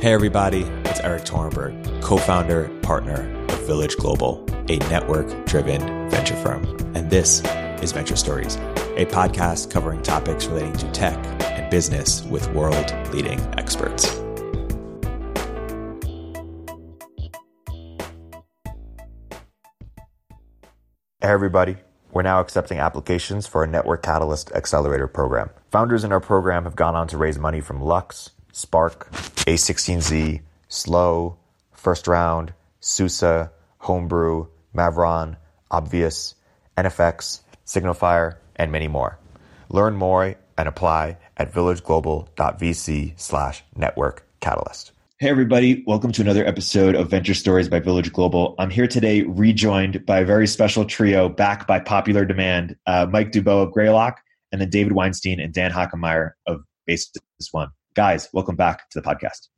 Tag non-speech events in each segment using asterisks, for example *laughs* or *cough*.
Hey, everybody, it's Erik Torenberg, co founder, partner of Village Global, a network driven venture firm. And this is Venture Stories, a podcast covering topics relating to tech and business with world leading experts. Hey, everybody. We're now accepting applications for a Network Catalyst Accelerator program. Founders in our program have gone on to raise money from Lux, Spark, A16Z, Slow, First Round, Susa, Homebrew, Mavron, Obvious, NFX, Signalfire, and many more. Learn more and apply at villageglobal.vc slash network catalyst. Hey, everybody. Welcome to another episode of Venture Stories by Village Global. I'm here today, rejoined by a very special trio, back by popular demand uh, Mike Duboe of Greylock, and then David Weinstein and Dan Hockenmaier of Basis One. Guys, welcome back to the podcast.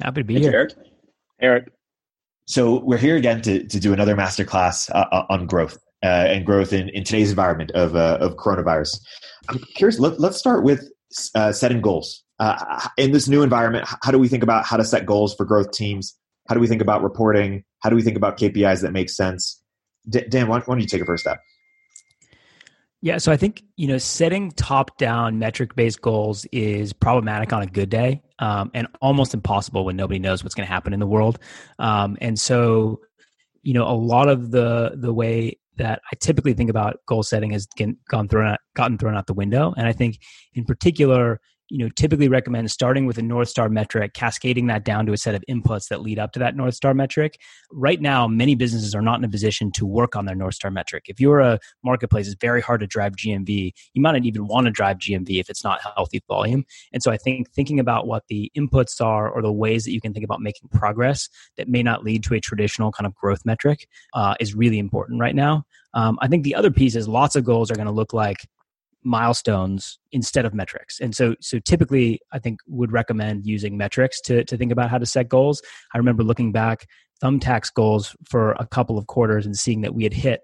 Happy to be here. Eric. Erik. So, we're here again to, to do another masterclass uh, uh, on growth uh, and growth in, in today's environment of, uh, of coronavirus. I'm curious, let, let's start with uh, setting goals uh, in this new environment, how do we think about how to set goals for growth teams? How do we think about reporting? How do we think about KPIs that make sense? D- Dan, why, why don't you take a first step? Yeah, so I think you know setting top-down metric-based goals is problematic on a good day, um, and almost impossible when nobody knows what's going to happen in the world. Um, and so, you know, a lot of the the way that I typically think about goal setting has gone thrown out, gotten thrown out the window. And I think, in particular, you know typically recommend starting with a north star metric cascading that down to a set of inputs that lead up to that north star metric. Right now many businesses are not in a position to work on their north star metric. If you're a marketplace it's very hard to drive gmv you might not even want to drive gmv if it's not healthy volume. And so i think thinking about what the inputs are or the ways that you can think about making progress that may not lead to a traditional kind of growth metric uh, is really important right now. Um, i think the other piece is lots of goals are going to look like milestones instead of metrics. And so so typically I think would recommend using metrics to to think about how to set goals. I remember looking back Thumbtack's goals for a couple of quarters and seeing that we had hit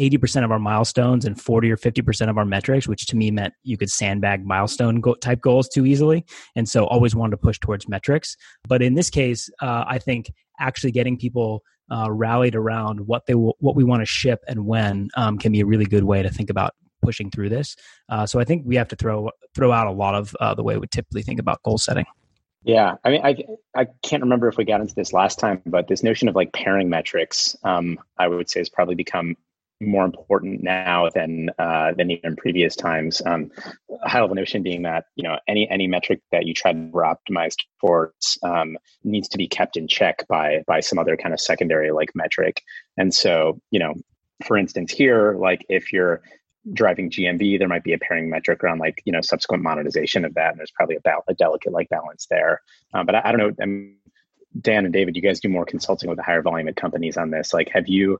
80% of our milestones and 40 or 50% of our metrics, which to me meant you could sandbag milestone go- type goals too easily. And so always wanted to push towards metrics. But in this case, uh, I think actually getting people uh, rallied around what they w- what we want to ship and when um, can be a really good way to think about pushing through this. Uh, so I think we have to throw throw out a lot of uh, the way we typically think about goal setting. Yeah, I mean, I I can't remember if we got into this last time, but this notion of like pairing metrics, um, I would say, has probably become more important now than uh, than even previous times. Um, high level notion being that you know any any metric that you try to optimize towards um, needs to be kept in check by by some other kind of secondary like metric. And so you know, for instance, here like if you're driving GMV, there might be a pairing metric around like you know subsequent monetization of that, and there's probably a, a delicate like balance there. Um, but I, I, don't know. I Dan and David, you guys do more consulting with the higher volume of companies on this. Like, have you?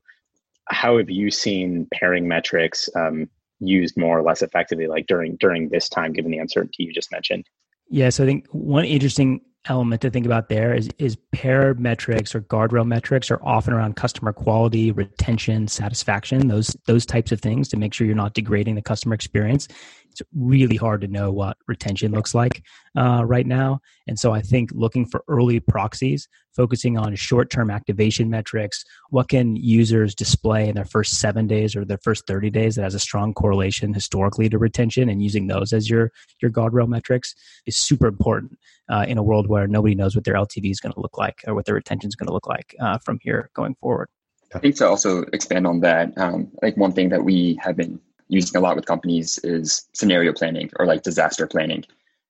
How have you seen pairing metrics um, used more or less effectively, like during during this time, given the uncertainty you just mentioned? Yeah, so I think one interesting element to think about there is is pair metrics or guardrail metrics are often around customer quality, retention, satisfaction, those those types of things to make sure you're not degrading the customer experience it's really hard to know what retention looks like uh, right now. And so I think looking for early proxies, focusing on short term activation metrics, what can users display in their first seven days or their first 30 days that has a strong correlation historically to retention, and using those as your, your guardrail metrics is super important uh, in a world where nobody knows what their LTV is going to look like or what their retention is going to look like uh, from here going forward. I think to also expand on that, um, like one thing that we have been using a lot with companies is scenario planning or like disaster planning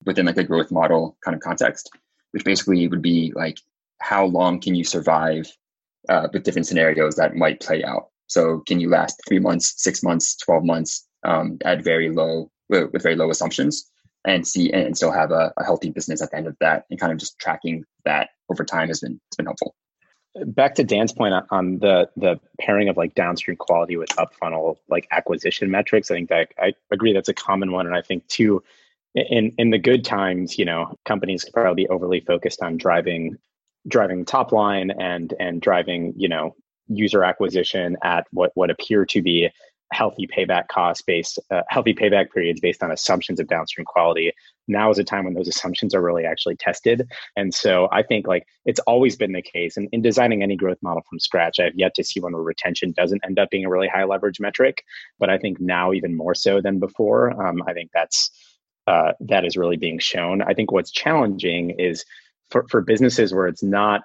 within like a growth model kind of context, which basically would be like how long can you survive uh, with different scenarios that might play out. So can you last three months, six months, twelve months um, at very low with very low assumptions and see and still have a, a healthy business at the end of that and kind of just tracking that over time has been has been helpful back to Dan's point on the the pairing of like downstream quality with up funnel like acquisition metrics. I think that I agree that's a common one, and I think too in in the good times, you know, companies could probably be overly focused on driving driving top line and and driving you know user acquisition at what what appear to be healthy payback costs based, uh, healthy payback periods based on assumptions of downstream quality. Now is a time when those assumptions are really actually tested. And so I think like it's always been the case. And in designing any growth model from scratch, I've yet to see one where retention doesn't end up being a really high leverage metric. But I think now even more so than before, um, I think that's uh, that is really being shown. I think what's challenging is for, for businesses where it's not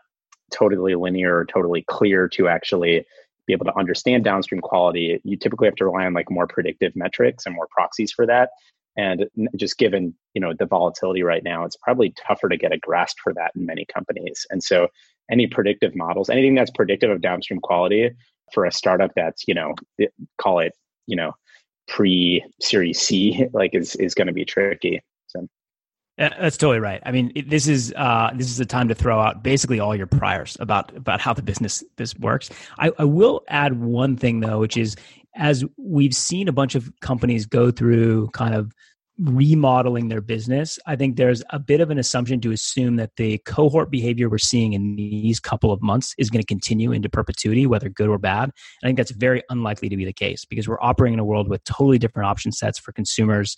totally linear or totally clear to actually be able to understand downstream quality, you typically have to rely on like more predictive metrics and more proxies for that. And just given you know the volatility right now, it's probably tougher to get a grasp for that in many companies. And so, any predictive models, anything that's predictive of downstream quality for a startup that's you know call it you know pre Series C, *laughs* like is is going to be tricky. So. That's totally right. I mean, this is uh, this is a time to throw out basically all your priors about about how the business this works. I, I will add one thing though, which is as we've seen a bunch of companies go through kind of remodeling their business, I think there's a bit of an assumption to assume that the cohort behavior we're seeing in these couple of months is going to continue into perpetuity, whether good or bad. I think that's very unlikely to be the case because we're operating in a world with totally different option sets for consumers.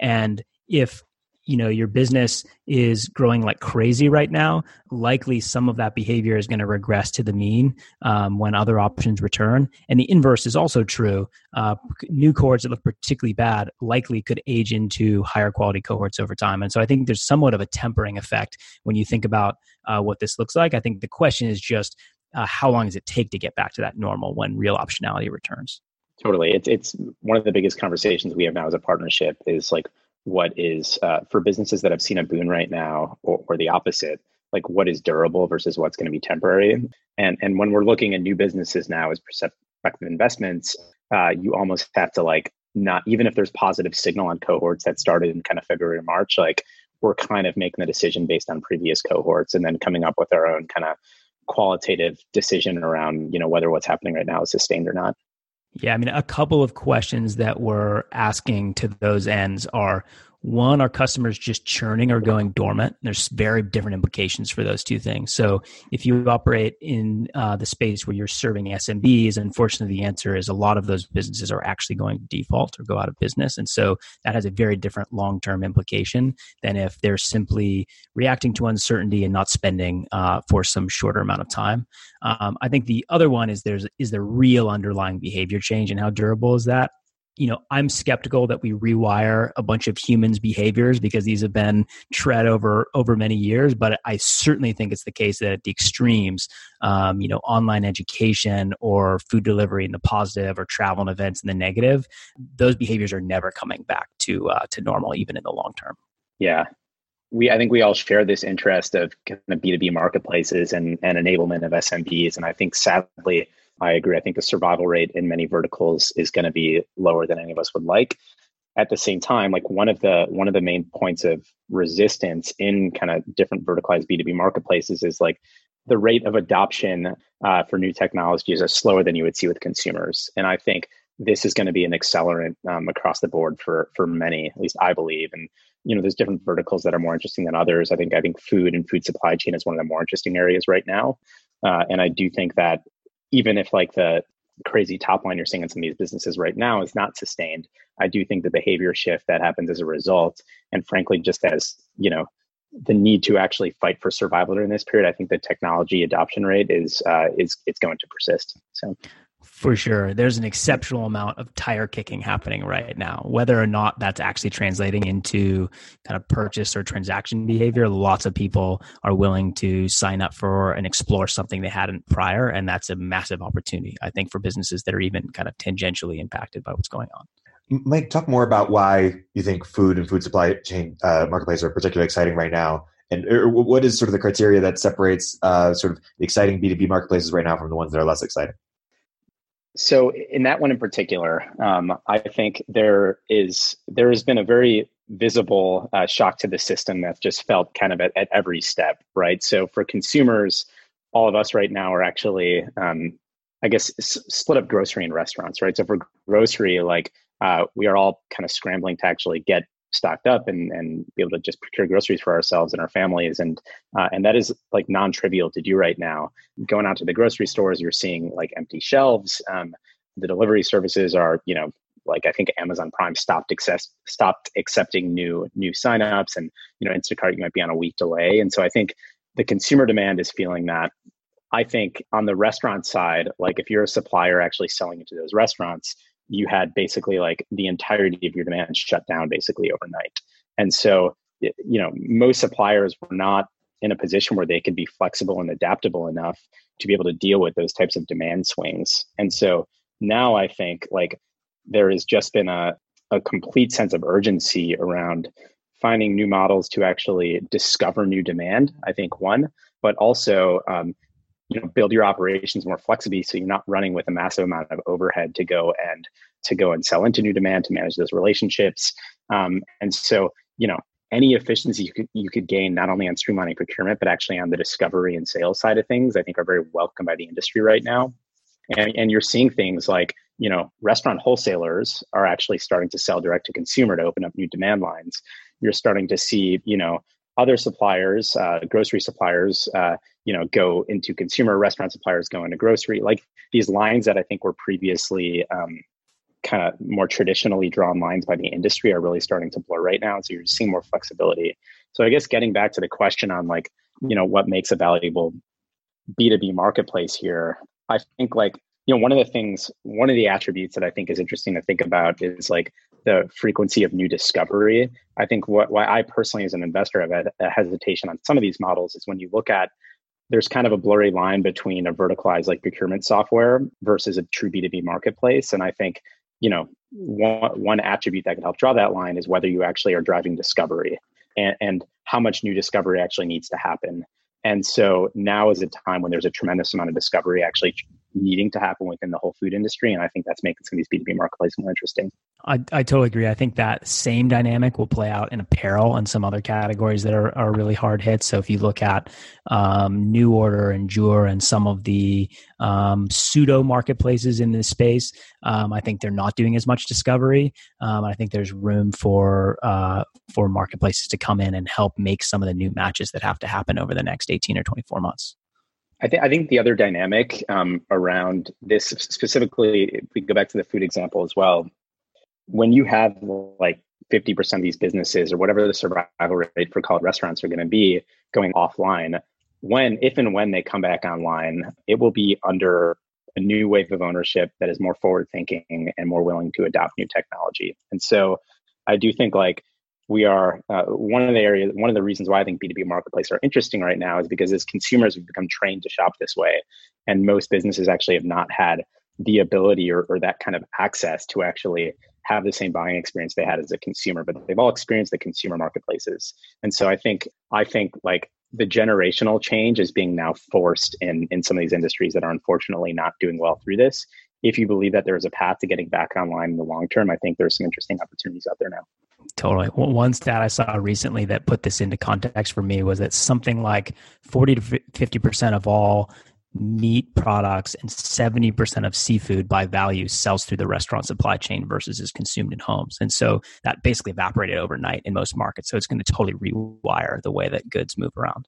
And if you know your business is growing like crazy right now likely some of that behavior is going to regress to the mean um, when other options return. And the inverse is also true. Uh, new cohorts that look particularly bad likely could age into higher quality cohorts over time. And so i think there's somewhat of a tempering effect when you think about uh, what this looks like. I think the question is just uh, how long does it take to get back to that normal when real optionality returns? Totally. It's it's one of the biggest conversations we have now as a partnership is like what is uh, for businesses that have seen a boon right now or, or the opposite like what is durable versus what's going to be temporary? And and when we're looking at new businesses now as prospective investments uh, you almost have to like not even if there's positive signal on cohorts that started in kind of february or march like we're kind of making the decision based on previous cohorts and then coming up with our own kind of qualitative decision around you know whether what's happening right now is sustained or not yeah, I mean, a couple of questions that we're asking to those ends are one, are customers just churning or going dormant? There's very different implications for those two things. So, if you operate in uh, the space where you're serving SMBs, unfortunately, the answer is a lot of those businesses are actually going to default or go out of business. And so, that has a very different long term implication than if they're simply reacting to uncertainty and not spending uh, for some shorter amount of time. Um, I think the other one is there's is the real underlying behavior change and how durable is that? You know i'm skeptical that we rewire a bunch of humans behaviors because these have been tread over over many years but i certainly think it's the case that at the extremes um, you know online education or food delivery in the positive or travel and events in the negative those behaviors are never coming back to uh, to normal even in the long term yeah we I think we all share this interest of kind of B2B marketplaces and, and enablement of SMBs. And I think sadly, I agree. I think the survival rate in many verticals is going to be lower than any of us would like. At the same time, like one of the one of the main points of resistance in kind of different verticalized B2B marketplaces is like the rate of adoption uh, for new technologies is slower than you would see with consumers. And I think this is going to be an accelerant um, across the board for for many, at least I believe. And you know, there's different verticals that are more interesting than others. I think I think food and food supply chain is one of the more interesting areas right now. Uh, and I do think that even if like the crazy top line you're seeing in some of these businesses right now is not sustained, I do think the behavior shift that happens as a result, and frankly, just as you know, the need to actually fight for survival during this period, I think the technology adoption rate is uh, is it's going to persist. So for sure. There's an exceptional amount of tire kicking happening right now. Whether or not that's actually translating into kind of purchase or transaction behavior, lots of people are willing to sign up for and explore something they hadn't prior. And that's a massive opportunity, I think, for businesses that are even kind of tangentially impacted by what's going on. Mike, talk more about why you think food and food supply chain uh, marketplaces are particularly exciting right now. And er, what is sort of the criteria that separates uh, sort of the exciting B2B marketplaces right now from the ones that are less exciting? So in that one in particular, um, I think there is there has been a very visible uh, shock to the system that just felt kind of at, at, every step, right? So for consumers, all of us right now are actually, um, I guess, s- split up grocery and restaurants, right? So for grocery, like uh, we are all kind of scrambling to actually get stocked up and, and be able to just procure groceries for ourselves and our families. And uh, and that is like non-trivial to do right now. Going out to the grocery stores you're seeing like empty shelves. Um, the delivery services are you know like I think Amazon Prime stopped access stopped accepting new new signups, and you know Instacart you might be on a week delay, and so I think the consumer demand is feeling that. I think on the restaurant side, like if you're a supplier actually selling into those restaurants, you had basically like the entirety of your demand shut down basically overnight, and so you know most suppliers were not in a position where they could be flexible and adaptable enough to be able to deal with those types of demand swings. And so now I think like there has just been a, a complete sense of urgency around finding new models to actually discover new demand. I think one, but also um, you know build your operations more flexibly so you're not running with a massive amount of overhead to go and to go and sell into new demand to manage those relationships. Um, and so you know any efficiency you could you could gain not only on streamlining procurement but actually on the discovery and sales side of things, I think are very welcome by the industry right now. And, and you're seeing things like you know, restaurant wholesalers are actually starting to sell direct to consumer to open up new demand lines. You're starting to see, you know, other suppliers, uh, grocery suppliers, uh, you know, go into consumer. Restaurant suppliers go into grocery. Like these lines that I think were previously um, kind of more traditionally drawn lines by the industry are really starting to blur right now. So you're seeing more flexibility. So I guess getting back to the question on like, you know, what makes a valuable B2B marketplace here, I think like you know one of the things one of the attributes that i think is interesting to think about is like the frequency of new discovery. I think what why i personally as an investor have had a hesitation on some of these models is when you look at there's kind of a blurry line between a verticalized like procurement software versus a true b2b marketplace. And i think you know one, one attribute that could help draw that line is whether you actually are driving discovery and, and how much new discovery actually needs to happen. And so now is a time when there's a tremendous amount of discovery actually needing to happen within the whole food industry. And I think that's making some of these B2B marketplaces more interesting. I, I totally agree. I think that same dynamic will play out in apparel and some other categories that are, are really hard hits. So if you look at um, Order and JOOR and some of the um, pseudo marketplaces in this space, um, I think they're not doing as much discovery. Um, I think there's room for uh, for marketplaces to come in and help make some of the new matches that have to happen over the next 18 or 24 months. I think I think the other dynamic um, around this specifically, if we go back to the food example as well, when you have like 50% of these businesses or whatever the survival rate for college restaurants are going to be going offline, when, if and when they come back online, it will be under a new wave of ownership that is more forward thinking and more willing to adopt new technology. And so I do think like we are uh, one of the areas one of the reasons why i think b2b marketplaces are interesting right now is because as consumers we've become trained to shop this way and most businesses actually have not had the ability or, or that kind of access to actually have the same buying experience they had as a consumer, but they've all experienced the consumer marketplaces. And so I think I think like the generational change is being now forced in in some of these industries that are unfortunately not doing well through this. If you believe that there is a path to getting back online in the long term, I think there's some interesting opportunities out there now. Totally. One stat I saw recently that put this into context for me was that something like 40 to 50% of all meat products and 70% of seafood by value sells through the restaurant supply chain versus is consumed in homes. And so that basically evaporated overnight in most markets. So it's going to totally rewire the way that goods move around.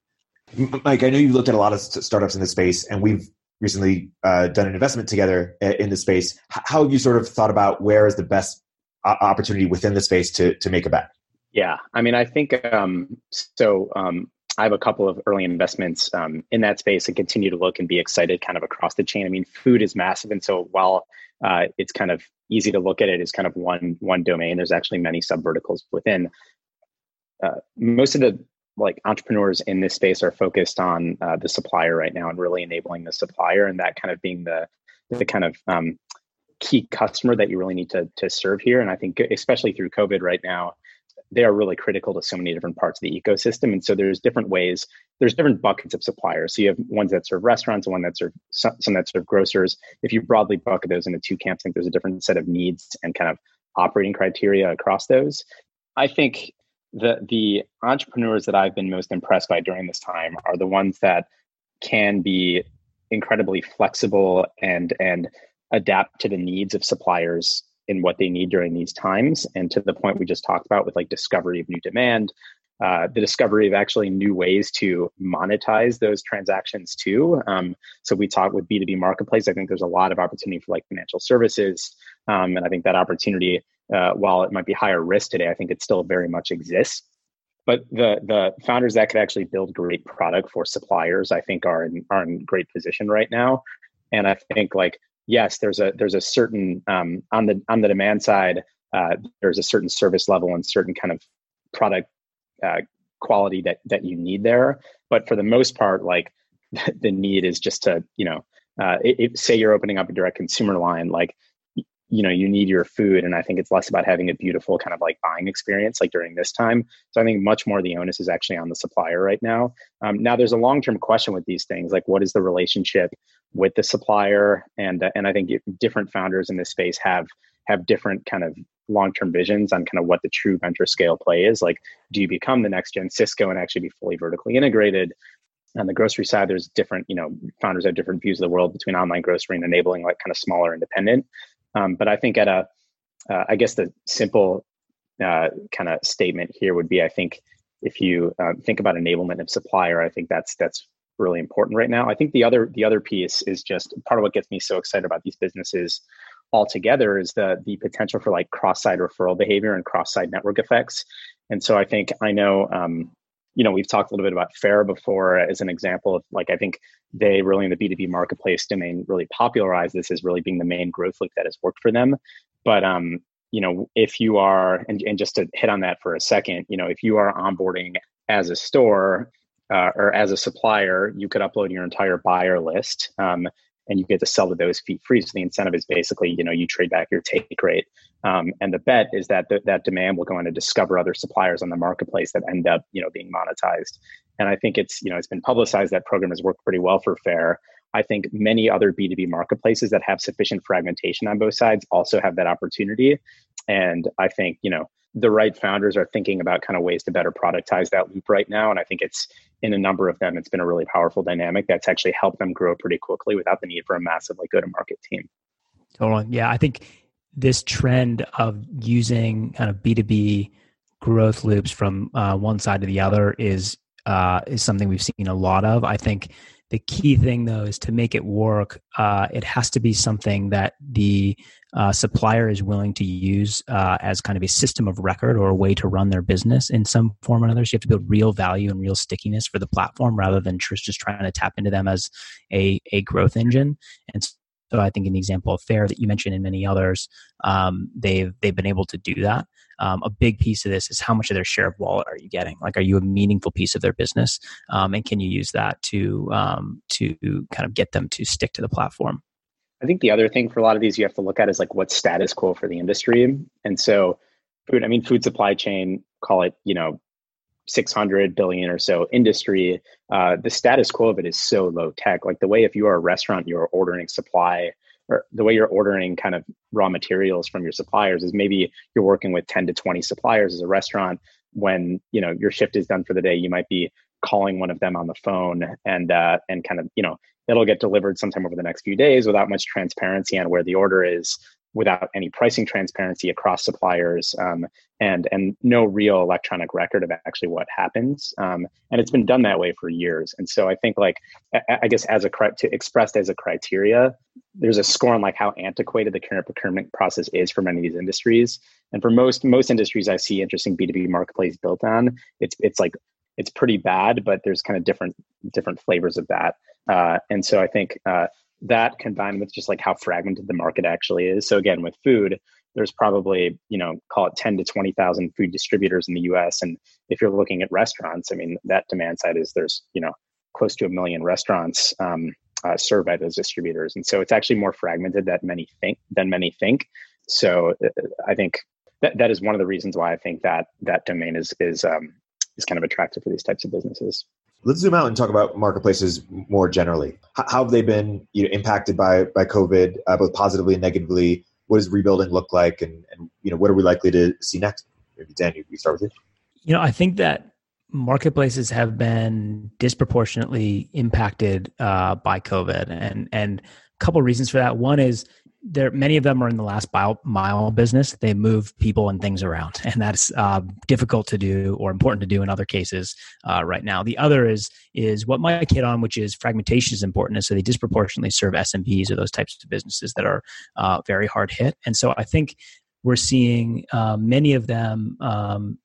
Mike, I know you've looked at a lot of startups in this space, and we've recently uh, done an investment together in the space. How have you sort of thought about where is the best opportunity within the space to to make a bet? Yeah, I mean, I think um, so. Um, I have a couple of early investments um, in that space and continue to look and be excited kind of across the chain. I mean, food is massive, and so while uh, it's kind of easy to look at it as kind of one one domain, there's actually many sub verticals within. Uh, most of the like entrepreneurs in this space are focused on uh, the supplier right now and really enabling the supplier and that kind of being the the kind of um, key customer that you really need to to serve here. And I think especially through COVID right now, they are really critical to so many different parts of the ecosystem. And so there's different ways, there's different buckets of suppliers. So you have ones that serve restaurants and one that serve some, some that serve grocers. If you broadly bucket those into two camps, I think there's a different set of needs and kind of operating criteria across those. I think the the entrepreneurs that I've been most impressed by during this time are the ones that can be incredibly flexible and and adapt to the needs of suppliers in what they need during these times and to the point we just talked about with like discovery of new demand uh, the discovery of actually new ways to monetize those transactions too. Um, so we talked with B2B marketplace. I think there's a lot of opportunity for like financial services. Um, and I think that opportunity, uh, while it might be higher risk today, I think it still very much exists. But the the founders that could actually build great product for suppliers, I think, are in, are in great position right now. And I think like yes, there's a there's a certain um, on the on the demand side, uh, there's a certain service level and certain kind of product uh, quality that that you need there. But for the most part, like *laughs* the need is just to you know, uh, say you're opening up a direct consumer line, like you know you need your food and i think it's less about having a beautiful kind of like buying experience like during this time. So i think much more the onus is actually on the supplier right now. Um, now there's a long-term question with these things like what is the relationship with the supplier? And uh, and i think different founders in this space have have different kind of long-term visions on kind of what the true venture scale play is. Like do you become the next gen Sysco and actually be fully vertically integrated? On the grocery side there's different you know founders have different views of the world between online grocery and enabling like kind of smaller independent um, but i think at a, uh, I guess the simple uh, kind of statement here would be i think if you uh, think about enablement of supplier i think that's that's really important right now i think the other the other piece is just part of what gets me so excited about these businesses altogether is the the potential for like cross-site referral behavior and cross-site network effects. And so I think I know um, you know we've talked a little bit about Faire before as an example of like I think they really in the B2B marketplace domain really popularized this as really being the main growth loop that has worked for them. But um, you know, if you are and, and just to hit on that for a second, you know, if you are onboarding as a store uh, or as a supplier, you could upload your entire buyer list. Um, and you get to sell to those feet free. So the incentive is basically, you know, you trade back your take rate. Um, and the bet is that th- that demand will go on to discover other suppliers on the marketplace that end up, you know, being monetized. And I think it's, you know, it's been publicized that program has worked pretty well for Faire. I think many other B2B marketplaces that have sufficient fragmentation on both sides also have that opportunity. And I think, you know, the right founders are thinking about kind of ways to better productize that loop right now. And I think it's in a number of them, it's been a really powerful dynamic that's actually helped them grow pretty quickly without the need for a massive like go to market team. Totally. Yeah. I think this trend of using kind of B2B growth loops from uh, one side to the other is uh, is something we've seen a lot of. I think the key thing, though, is to make it work. Uh, it has to be something that the uh, supplier is willing to use uh, as kind of a system of record or a way to run their business in some form or another. So you have to build real value and real stickiness for the platform rather than just, trying to tap into them as a, a growth engine. And so I think in the example of Faire that you mentioned and many others, um, they've they've been able to do that. Um, a big piece of this is how much of their share of wallet are you getting? Like, are you a meaningful piece of their business, um, and can you use that to um, to kind of get them to stick to the platform? I think the other thing for a lot of these you have to look at is like what's status quo for the industry, and so food. I mean, food supply chain, call it you know 600 billion or so industry, uh, the status quo of it is so low tech. Like the way if you are a restaurant, you're ordering supply or the way you're ordering kind of raw materials from your suppliers is maybe you're working with 10 to 20 suppliers as a restaurant when you know your shift is done for the day you might be calling one of them on the phone and uh, and kind of you know it'll get delivered sometime over the next few days without much transparency on where the order is without any pricing transparency across suppliers um, and and no real electronic record of actually what happens um, and it's been done that way for years. And so i think like i guess as a to expressed as a criteria there's a score on like how antiquated the current procurement process is for many of these industries. And for most most industries i see interesting b2b marketplace built on it's it's like it's pretty bad but there's kind of different different flavors of that. Uh, and so i think uh, that combined with just like how fragmented the market actually is. So again, with food, there's probably you know call it 10 to 20,000 food distributors in the U.S. And if you're looking at restaurants, I mean that demand side is there's you know close to a million restaurants um, uh, served by those distributors, and so it's actually more fragmented than many think than many think. So uh, I think that that is one of the reasons why I think that that domain is is um, is kind of attractive for these types of businesses. Let's zoom out and talk about marketplaces more generally. How have they been you know, impacted by by COVID, uh, both positively and negatively? What does rebuilding look like, and, and you know what are we likely to see next? Maybe Dan, you, you start with you. You know, I think that marketplaces have been disproportionately impacted uh, by COVID, and and a couple reasons for that. One is there many of them are in the last mile, business. They move people and things around, *laughs* and that's uh, difficult to do or important to do in other cases uh, right now. The other is is what Mike hit on, which is fragmentation is important, and so they disproportionately serve SMBs or those types of businesses that are uh, very hard hit. And so I think we're seeing uh, many of them um,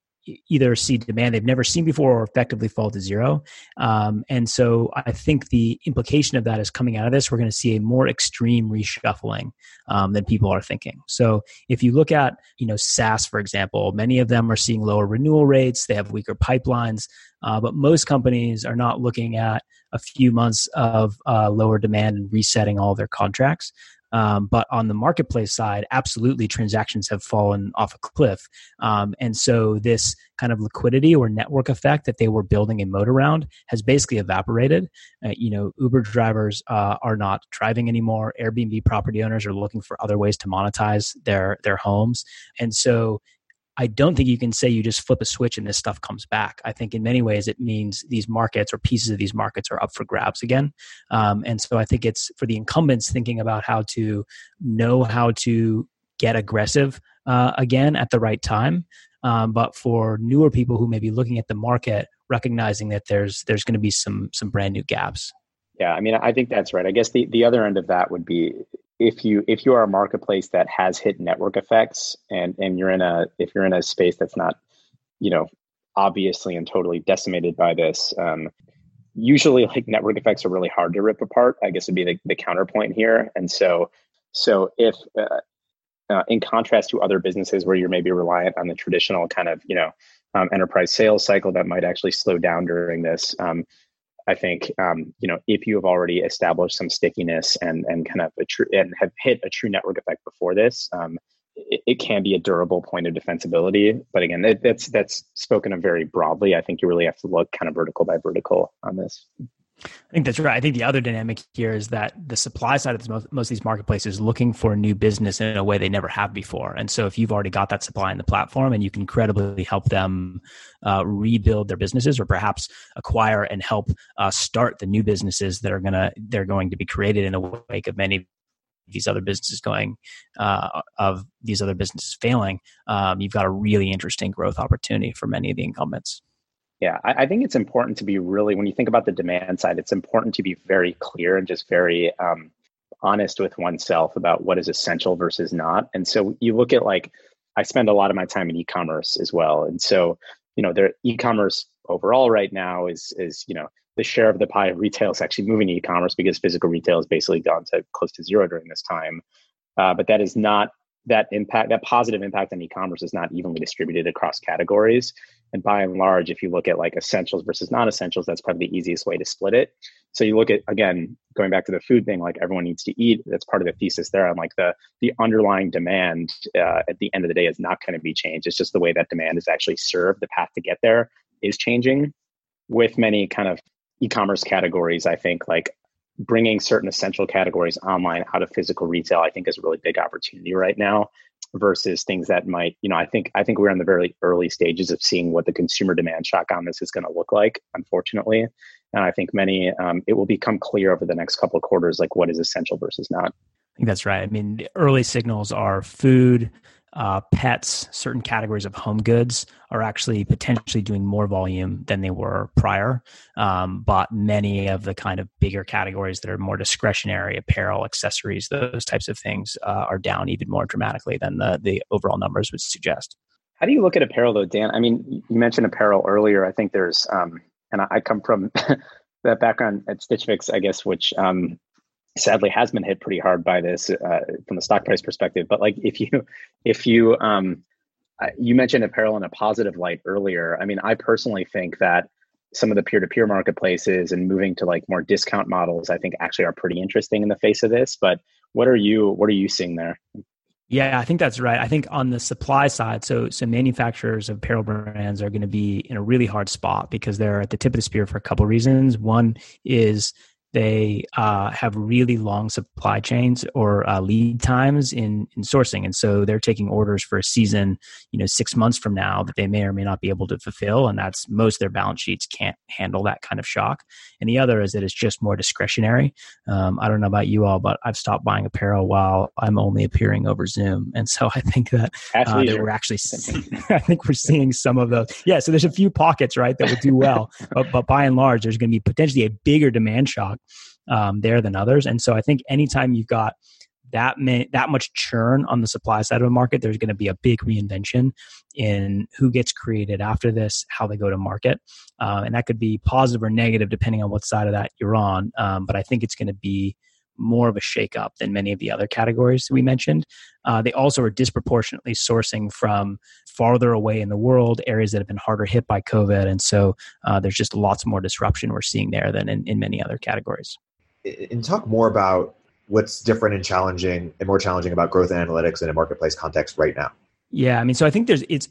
either see demand they've never seen before or effectively fall to zero. Um, and so I think the implication of that is coming out of this, we're going to see a more extreme reshuffling um, than people are thinking. So if you look at, you know, SaaS, for example, many of them are seeing lower renewal rates. They have weaker pipelines. Uh, but most companies are not looking at a few months of uh, lower demand and resetting all their contracts. Um, but on the marketplace side, absolutely transactions have fallen off a cliff. Um, and so this kind of liquidity or network effect that they were building a moat around has basically evaporated. Uh, you know, Uber drivers uh, are not driving anymore. Airbnb property owners are looking for other ways to monetize their their homes. And so I don't think you can say you just flip a switch and this stuff comes back. I think in many ways it means these markets or pieces of these markets are up for grabs again. Um, and so I think it's for the incumbents thinking about how to know how to get aggressive uh, again at the right time. Um, but for newer people who may be looking at the market, recognizing that there's there's going to be some some brand new gaps. Yeah, I mean, I think that's right. I guess the, the other end of that would be if you if you are a marketplace that has hit network effects and and you're in a if you're in a space that's not you know obviously and totally decimated by this um, usually like network effects are really hard to rip apart i guess would be the, the counterpoint here. And so so if uh, uh, in contrast to other businesses where you're maybe reliant on the traditional kind of you know um, enterprise sales cycle that might actually slow down during this um, I think um, you know if you have already established some stickiness and and kind of a true and have hit a true network effect before this, um, it, it, can be a durable point of defensibility. But again, that's that's spoken of very broadly. I think you really have to look kind of vertical by vertical on this. I think that's right. I think the other dynamic here is that the supply side of most, most of these marketplaces is looking for new business in a way they never have before. And so if you've already got that supply in the platform and you can credibly help them uh, rebuild their businesses or perhaps acquire and help uh, start the new businesses that are to, they're going to be created in the wake of many of these other businesses going uh, of these other businesses failing, um, you've got a really interesting growth opportunity for many of the incumbents. Yeah, I, I, think it's important to be really, when you think about the demand side, it's important to be very clear and just very um, honest with oneself about what is essential versus not. And so you look at like, I spend a lot of my time in e-commerce as well. And so, you know, their e-commerce overall right now is, is, you know, the share of the pie of retail is actually moving to e-commerce because physical retail has basically gone to close to zero during this time. Uh, but that is not that impact, that positive impact on e-commerce is not evenly distributed across categories. And by and large, if you look at like essentials versus non-essentials, that's probably the easiest way to split it. So you look at again, going back to the food thing, like everyone needs to eat. That's part of the thesis there. And like the the underlying demand uh, at the end of the day is not going to be changed. It's just the way that demand is actually served. The path to get there is changing. With many kind of e-commerce categories, I think like bringing certain essential categories online out of physical retail, I think is a really big opportunity right now versus things that might, you know, I think I think we're in the very early stages of seeing what the consumer demand shock on this is going to look like, unfortunately. And I think many um, it will become clear over the next couple of quarters like what is essential versus not. I think that's right. I mean, early signals are food, uh, pets, certain categories of home goods are actually potentially doing more volume than they were prior. Um, but many of the kind of bigger categories that are more discretionary, apparel, accessories, those types of things uh, are down even more dramatically than the, the overall numbers would suggest. How do you look at apparel though, Dan? I mean, you mentioned apparel earlier. I think there's, um, and I come from *laughs* that background at Stitch Fix, I guess, which um, sadly has been hit pretty hard by this uh, from the stock price perspective. But like if you *laughs* if you um, you mentioned apparel in a positive light earlier. I mean, I personally think that some of the peer-to-peer marketplaces and moving to like more discount models, I think actually are pretty interesting in the face of this. But what are you what are you seeing there? Yeah, I think that's right. I think on the supply side, so so manufacturers of apparel brands are going to be in a really hard spot because they're at the tip of the spear for a couple of reasons. One is they uh, have really long supply chains or uh, lead times in, in sourcing. And so they're taking orders for a season you know six months from now that they may or may not be able to fulfill. And that's most of their balance sheets can't handle that kind of shock. And the other is that it's just more discretionary. Um, i don't know about you all but i've stopped buying apparel while i'm only appearing over zoom. And so i think that, uh, that we're actually *laughs* i think we're seeing some of those. Yeah so there's a few pockets right that will do well. *laughs* But, but by and large there's going to be potentially a bigger demand shock um, there than others. And so I think anytime you've got that may, that much churn on the supply side of the market, there's going to be a big reinvention in who gets created after this, how they go to market, uh, and that could be positive or negative depending on what side of that you're on. Um, but I think it's going to be more of a shakeup than many of the other categories we mentioned. Uh, they also are disproportionately sourcing from farther away in the world, areas that have been harder hit by COVID, and so uh, there's just lots more disruption we're seeing there than in, in many other categories. And talk more about what's different and challenging and more challenging about growth and analytics in a marketplace context right now. Yeah, I mean, so I think there's it's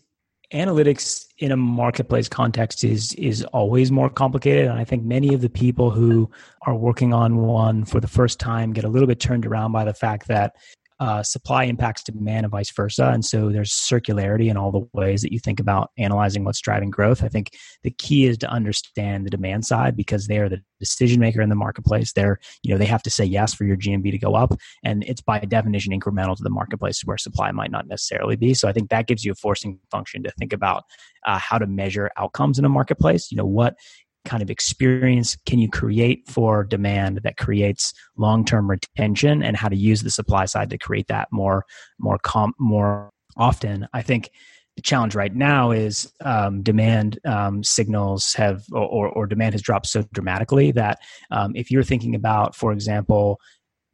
analytics in a marketplace context is is always more complicated. And i think many of the people who are working on one for the first time get a little bit turned around by the fact that uh, supply impacts demand and vice versa. And so there's circularity in all the ways that you think about analyzing what's driving growth. I think the key is to understand the demand side because they are the decision maker in the marketplace. They're, you know, they have to say yes for your GMV to go up. And it's by definition incremental to the marketplace where supply might not necessarily be. So I think that gives you a forcing function to think about uh, how to measure outcomes in a marketplace. You know, what kind of experience can you create for demand that creates long-term retention and how to use the supply side to create that more more com- more often? I think the challenge right now is um, demand um, signals have or, or, demand has dropped so dramatically that um, if you're thinking about for example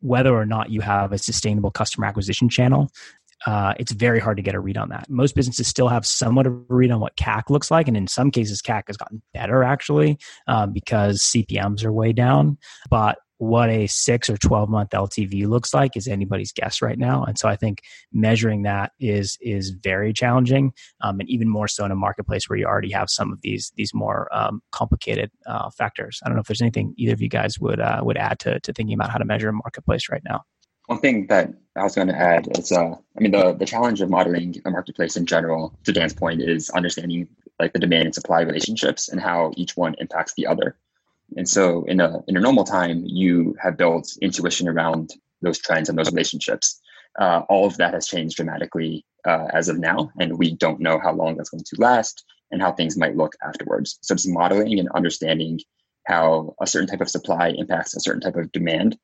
whether or not you have a sustainable customer acquisition channel uh, it's very hard to get a read on that. Most businesses still have somewhat of a read on what CAC looks like, and in some cases, CAC has gotten better actually uh, because CPMS are way down. But what a six or 12 month LTV looks like is anybody's guess right now. And so I think measuring that is is very challenging, um, and even more so in a marketplace where you already have some of these these more um, complicated uh, factors. I don't know if there's anything either of you guys would uh, would add to to thinking about how to measure a marketplace right now. One thing that I was going to add is, uh, I mean, the, the challenge of modeling a marketplace in general, to Dan's point, is understanding like the demand and supply relationships and how each one impacts the other. And so, in a in a normal time, you have built intuition around those trends and those relationships. Uh, all of that has changed dramatically uh, as of now, and we don't know how long that's going to last and how things might look afterwards. So, just modeling and understanding how a certain type of supply impacts a certain type of demand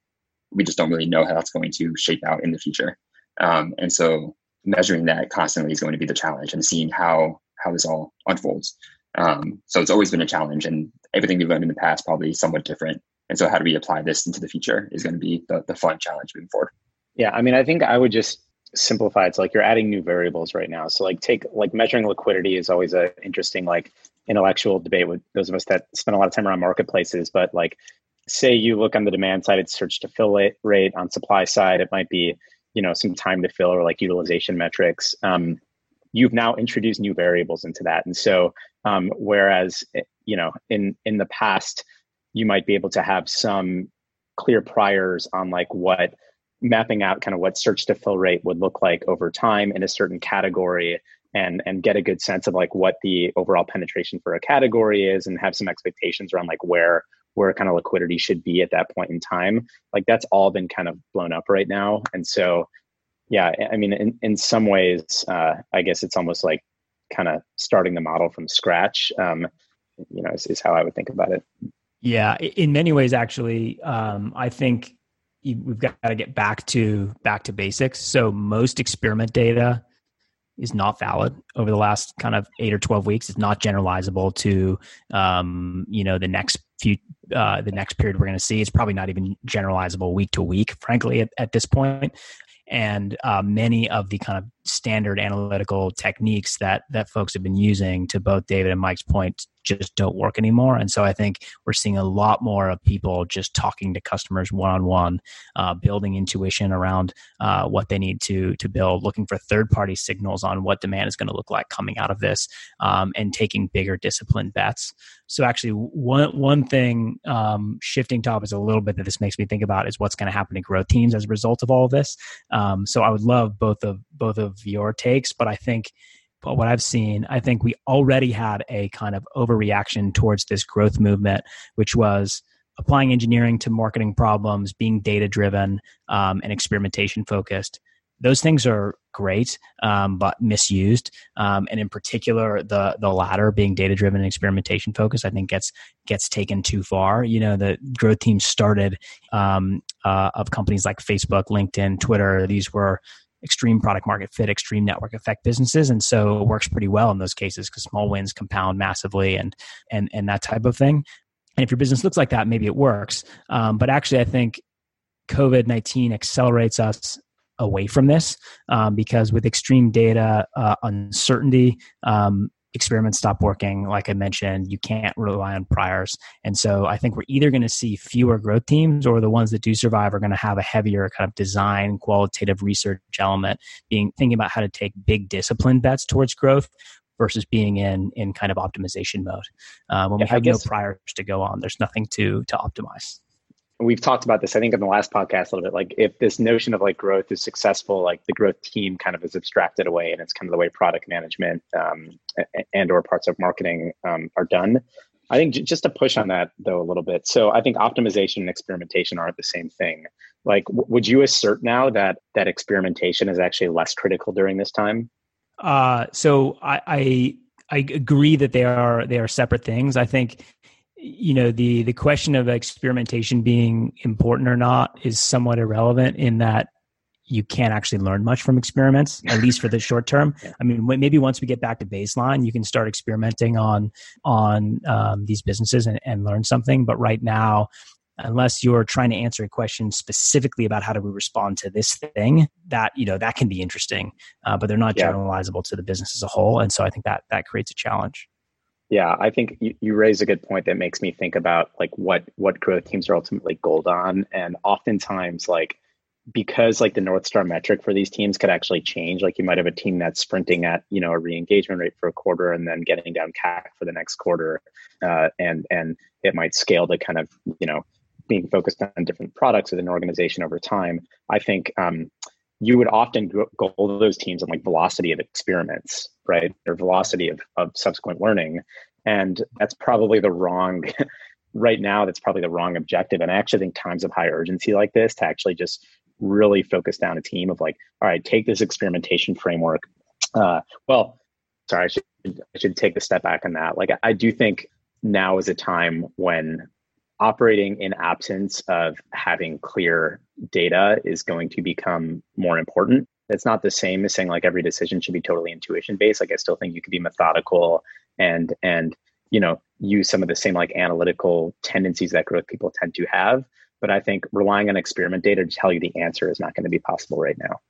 we just don't really know how that's going to shape out in the future. Um, and so measuring that constantly is going to be the challenge and seeing how how this all unfolds. Um, so it's always been a challenge and everything we've learned in the past probably somewhat different. And so how do we apply this into the future is going to be the, the fun challenge moving forward. Yeah, I mean, I think I would just simplify it's like you're adding new variables right now. So like take like measuring liquidity is always a interesting like intellectual debate with those of us that spend a lot of time around marketplaces, but like say you look on the demand side, it's search to fill rate. On supply side, it might be you know some time to fill or like utilization metrics. Um, you've now introduced new variables into that, and so um, whereas you know in in the past you might be able to have some clear priors on like what mapping out kind of what search to fill rate would look like over time in a certain category and and get a good sense of like what the overall penetration for a category is and have some expectations around like where where kind of liquidity should be at that point in time like that's all been kind of blown up right now. And so yeah i mean in, in some ways uh, i guess it's almost like kind of starting the model from scratch um, you know is, is, how i would think about it. Yeah in many ways actually um, i think we've got to get back to back to basics. So most experiment data is not valid over the last kind of eight or 12 weeks. It's not generalizable to, um, you know, the next few, uh, the next period we're going to see. It's probably not even generalizable week to week, frankly, at, at this point. And uh, many of the kind of standard analytical techniques that that folks have been using, to both David and Mike's point, just don't work anymore. And so I think we're seeing a lot more of people just talking to customers one on one, building intuition around uh, what they need to to build, looking for third party signals on what demand is going to look like coming out of this, um, and taking bigger disciplined bets. So actually, one one thing um, shifting topics a little bit that this makes me think about is what's going to happen to growth teams as a result of all of this. Um, so I would love both of both of your takes, but I think but what I've seen, I think we already had a kind of overreaction towards this growth movement, which was applying engineering to marketing problems, being data driven, um, and experimentation focused. Those things are great, um, but misused. Um, and in particular, the the latter, being data driven and experimentation focused, I think gets gets taken too far. You know, the growth team started um, uh, of companies like Facebook, LinkedIn, Twitter. These were extreme product market fit, extreme network effect businesses, and so it works pretty well in those cases because small wins compound massively, and and and that type of thing. And if your business looks like that, maybe it works. Um, but actually, I think COVID nineteen accelerates us away from this um, because with extreme data uh, uncertainty. Um, experiments stop working like i mentioned you can't rely on priors. And so i think we're either going to see fewer growth teams or the ones that do survive are going to have a heavier kind of design qualitative research element being thinking about how to take big discipline bets towards growth versus being in in kind of optimization mode. Uh, when yeah, we have no priors to go on there's nothing to to optimize we've talked about this i think in the last podcast a little bit like if this notion of like growth is successful like the growth team kind of is abstracted away and it's kind of the way product management um, and or parts of marketing um, are done. I think j- just to push on that though a little bit so i think optimization and experimentation aren't the same thing. Like w- would you assert now that that experimentation is actually less critical during this time? Uh, so I, I I agree that they are they are separate things. I think you know the the question of experimentation being important or not is somewhat irrelevant in that you can't actually learn much from experiments at least for the *laughs* short term. I mean maybe once we get back to baseline you can start experimenting on on um, these businesses and, and learn something. But right now unless you're trying to answer a question specifically about how do we respond to this thing that you know that can be interesting uh, but they're not yeah. generalizable to the business as a whole. And so i think that that creates a challenge yeah, I think you, you raise a good point that makes me think about like what what growth teams are ultimately gold on, and oftentimes like because like the north star metric for these teams could actually change. Like you might have a team that's sprinting at you know a re-engagement rate for a quarter and then getting down CAC for the next quarter, uh, and and it might scale to kind of you know being focused on different products within an organization over time. I think um, you would often go goal those teams on like velocity of experiments, right? Or velocity of, of subsequent learning. And that's probably the wrong, *laughs* right now, that's probably the wrong objective. And I actually think times of high urgency like this to actually just really focus down a team of like, all right, take this experimentation framework. Uh, well, sorry, I should, I should take a step back on that. Like, I do think now is a time when operating in absence of having clear data is going to become more important. It's not the same as saying like every decision should be totally intuition based. Like I still think you could be methodical and and you know use some of the same like analytical tendencies that growth people tend to have. But I think relying on experiment data to tell you the answer is not going to be possible right now.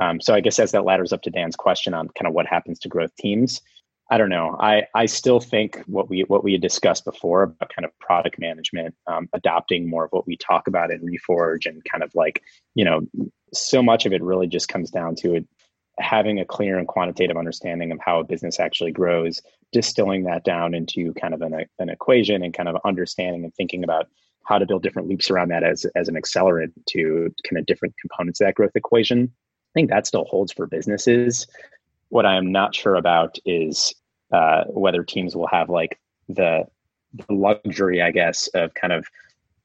Um, so I guess as that ladders up to Dan's question on kind of what happens to growth teams, I don't know. I, I still think what we what we had discussed before about kind of product management, um, adopting more of what we talk about in Reforge, and kind of like you know, so much of it really just comes down to it having a clear and quantitative understanding of how a business actually grows, distilling that down into kind of an, an equation and kind of understanding and thinking about how to build different loops around that as as an accelerant to kind of different components of that growth equation. I think that still holds for businesses. What I am not sure about is uh, whether teams will have like the, the luxury, I guess, of kind of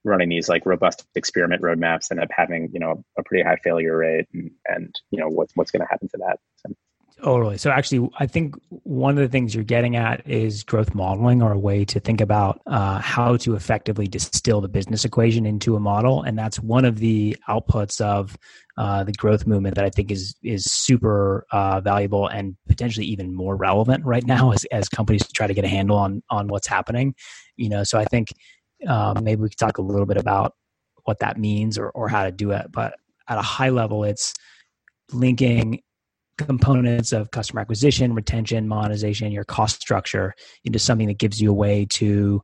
running these like robust experiment roadmaps and up having you know a pretty high failure rate and, and you know what's what's going to happen to that. So. Totally. So actually, I think one of the things you're getting at is growth modeling or a way to think about uh, how to effectively distill the business equation into a model, and that's one of the outputs of uh, the growth movement that I think is is super uh, valuable and potentially even more relevant right now as as companies try to get a handle on on what's happening. You know, so I think um, maybe we could talk a little bit about what that means or or how to do it, but at a high level, it's linking components of customer acquisition, retention, monetization, your cost structure into something that gives you a way to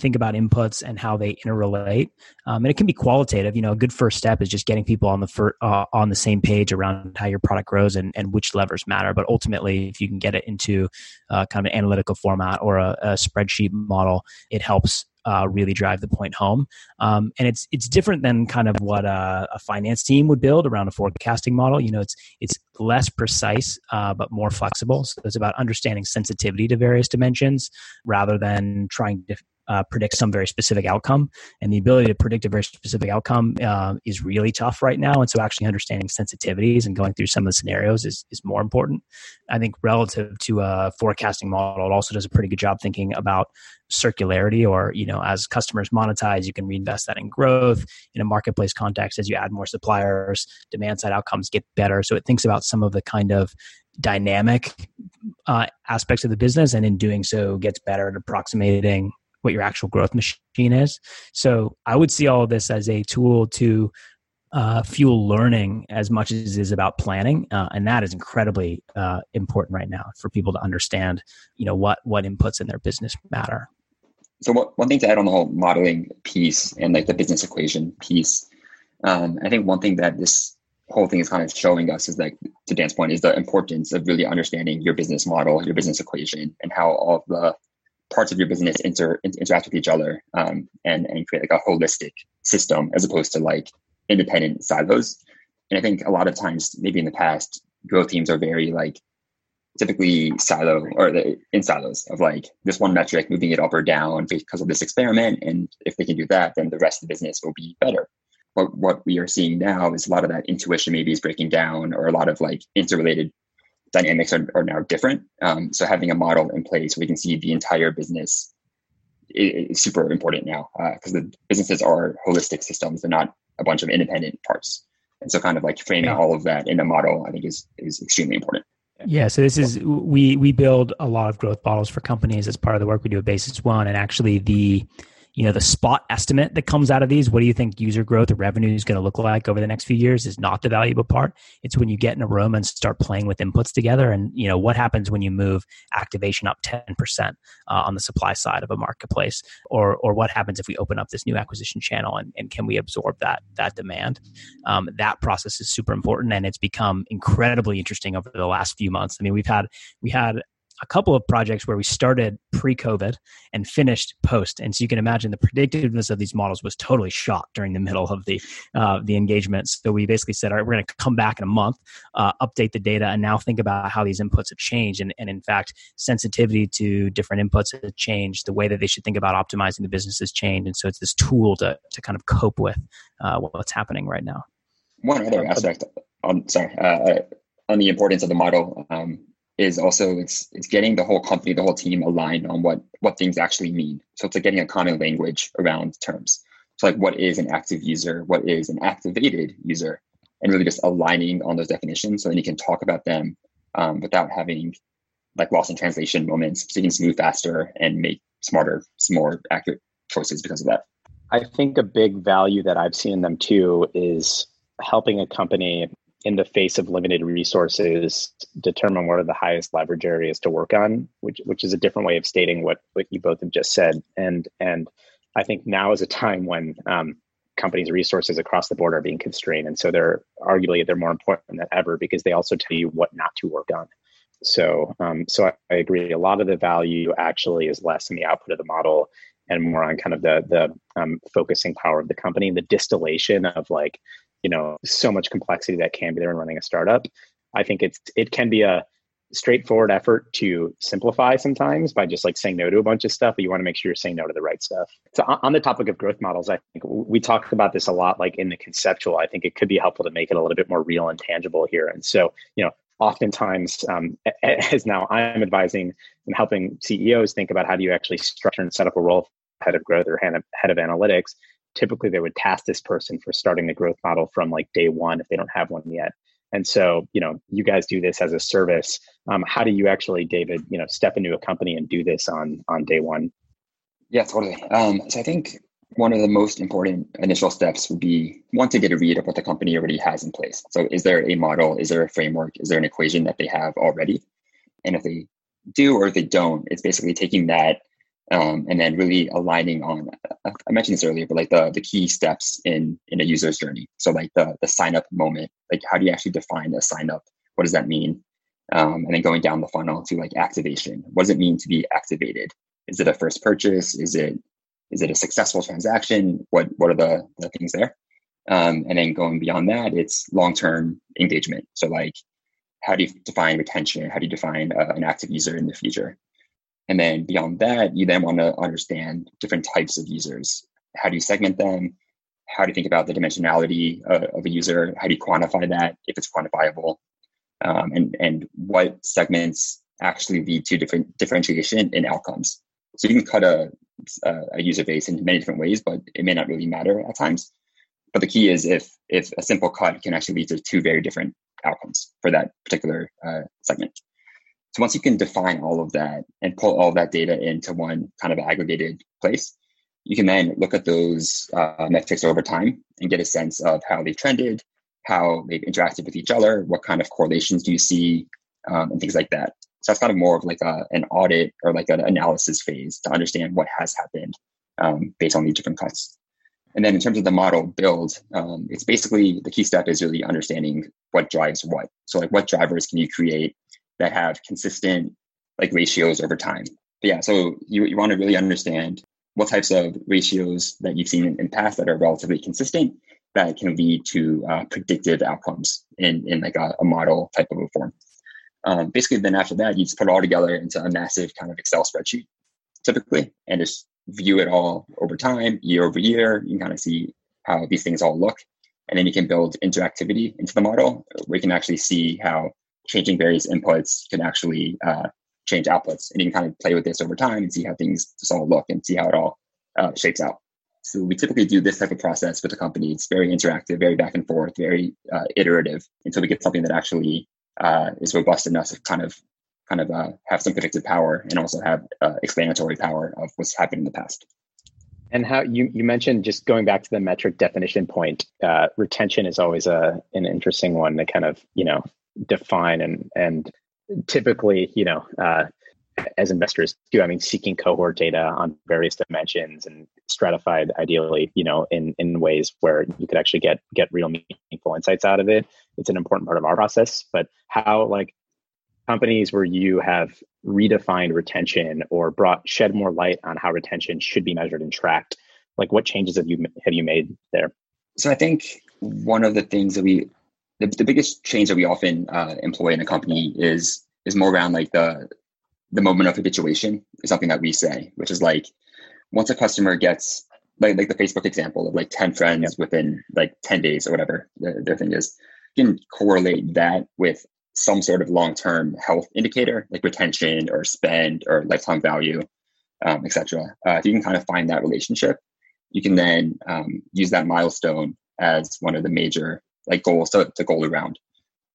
think about inputs and how they interrelate. Um, and it can be qualitative. You know, a good first step is just getting people on the fir- uh, on the same page around how your product grows and, and which levers matter. But ultimately, if you can get it into uh, kind of an analytical format or a, a spreadsheet model, it helps uh, really drive the point home. Um, and it's it's different than kind of what a, a, finance team would build around a forecasting model. You know, it's it's less precise uh, but more flexible. So it's about understanding sensitivity to various dimensions rather than trying to uh, predict some very specific outcome. And the ability to predict a very specific outcome uh, is really tough right now. And so actually understanding sensitivities and going through some of the scenarios is, is more important. I think relative to a forecasting model, it also does a pretty good job thinking about circularity or, you know, as customers monetize, you can reinvest that in growth in a marketplace context. As you add more suppliers, demand side outcomes get better. So it thinks about some of the kind of dynamic uh, aspects of the business and in doing so gets better at approximating what your actual growth machine is. So I would see all of this as a tool to uh, fuel learning as much as it is about planning, uh, and that is incredibly uh, important right now for people to understand. You know what what inputs in their business matter. So what, one thing to add on the whole modeling piece and like the business equation piece, um, I think one thing that this whole thing is kind of showing us is like to Dan's point is the importance of really understanding your business model, your business equation, and how all the parts of your business inter, interact with each other um, and, and create like a holistic system as opposed to like independent silos. And I think a lot of times, maybe in the past, growth teams are very like typically silo or the, in silos of like this one metric, moving it up or down because of this experiment. And if they can do that, then the rest of the business will be better. But what we are seeing now is a lot of that intuition maybe is breaking down or a lot of like interrelated dynamics are, are now different. Um, so having a model in place we can see the entire business is, is super important now because uh, the businesses are holistic systems; they're not a bunch of independent parts. And so, kind of like framing yeah. all of that in a model, I think is is extremely important. Yeah, so this is we we build a lot of growth models for companies as part of the work we do at Basis One, and actually the you know the spot estimate that comes out of these what do you think user growth or revenue is going to look like over the next few years is not the valuable part. It's when you get in a room and start playing with inputs together and you know what happens when you move activation up 10% uh, on the supply side of a marketplace or or what happens if we open up this new acquisition channel and, and can we absorb that that demand? Um, that process is super important and it's become incredibly interesting over the last few months. I mean we've had we had a couple of projects where we started pre-COVID and finished post, and so you can imagine the predictiveness of these models was totally shot during the middle of the uh, the engagements. So we basically said, all right, we're going to come back in a month, uh, update the data, and now think about how these inputs have changed, and, and in fact, sensitivity to different inputs has changed. The way that they should think about optimizing the business has changed, and so it's this tool to to kind of cope with uh, what's happening right now. One other aspect on sorry uh, on the importance of the model. Um, is also it's it's getting the whole company, the whole team aligned on what what things actually mean. So it's like getting a common language around terms. So like what is an active user, what is an activated user, and really just aligning on those definitions so then you can talk about them um, without having like loss in translation moments. So you can move faster and make smarter, more accurate choices because of that. I think a big value that I've seen in them too is helping a company in the face of limited resources, determine what are the highest leverage areas to work on, which which is a different way of stating what what you both have just said. And and I think now is a time when um, companies' resources across the board are being constrained, and so they're arguably they're more important than ever because they also tell you what not to work on. So um, so I, I agree. A lot of the value actually is less in the output of the model and more on kind of the the um, focusing power of the company, the distillation of like you know so much complexity that can be there in running a startup. I think it's it can be a straightforward effort to simplify sometimes by just like saying no to a bunch of stuff but you want to make sure you're saying no to the right stuff. So on the topic of growth models i think we talked about this a lot like in the conceptual. I think it could be helpful to make it a little bit more real and tangible here. And so you know oftentimes um, as now i'm advising and helping ceos think about how do you actually structure and set up a role head of growth or head of, head of analytics typically they would task this person for starting the growth model from like day one if they don't have one yet and so you know you guys do this as a service um, how do you actually david you know step into a company and do this on on day one yeah totally um, so i think one of the most important initial steps would be one to get a read of what the company already has in place. So, is there a model? Is there a framework? Is there an equation that they have already? And if they do or if they don't, it's basically taking that um, and then really aligning on. I mentioned this earlier, but like the the key steps in in a user's journey. So, like the the sign up moment. Like, how do you actually define a sign up? What does that mean? Um, and then going down the funnel to like activation. What does it mean to be activated? Is it a first purchase? Is it is it a successful transaction? What what are the, the things there? Um, and then going beyond that, it's long term engagement. So like, how do you define retention? How do you define uh, an active user in the future? And then beyond that, you then want to understand different types of users. How do you segment them? How do you think about the dimensionality uh, of a user? How do you quantify that if it's quantifiable? Um, and and what segments actually lead to different differentiation in outcomes? So you can cut a, a user base in many different ways, but it may not really matter at times. But the key is if if a simple cut can actually lead to two very different outcomes for that particular uh, segment. So once you can define all of that and pull all that data into one kind of aggregated place, you can then look at those uh, metrics over time and get a sense of how they trended, how they've interacted with each other, what kind of correlations do you see, um, and things like that. So that's kind of more of like a, an audit or like an analysis phase to understand what has happened um, based on these different cuts. And then in terms of the model build, um, it's basically the key step is really understanding what drives what. So like what drivers can you create that have consistent like ratios over time. But yeah, so you, you want to really understand what types of ratios that you've seen in, in past that are relatively consistent that can lead to uh, predictive outcomes in, in like a, a model type of a form. Um, basically, then after that, you just put it all together into a massive kind of Excel spreadsheet, typically, and just view it all over time, year over year. You can kind of see how these things all look. And then you can build interactivity into the model where you can actually see how changing various inputs can actually uh, change outputs. And you can kind of play with this over time and see how things just all look and see how it all uh, shakes out. So we typically do this type of process with the company. It's very interactive, very back and forth, very uh, iterative until we get something that actually uh, is robust enough to kind of kind of uh, have some predictive power and also have uh, explanatory power of what's happened in the past. And how you, you mentioned just going back to the metric definition point, uh, retention is always a an interesting one to kind of you know define and and typically you know uh, as investors do i mean seeking cohort data on various dimensions and stratified ideally you know in in ways where you could actually get get real meaningful insights out of it. It's an important part of our process but how like companies where you have redefined retention or brought shed more light on how retention should be measured and tracked like what changes have you have you made there? So i think one of the things that we the, the biggest change that we often uh, employ in a company is is more around like the the moment of habituation is something that we say, which is like once a customer gets like like the Facebook example of like 10 friends yep. within like 10 days or whatever the, their thing is, you can correlate that with some sort of long-term health indicator like retention or spend or lifetime value, um, etc. Uh, if you can kind of find that relationship, you can then um, use that milestone as one of the major like goals to, to goal around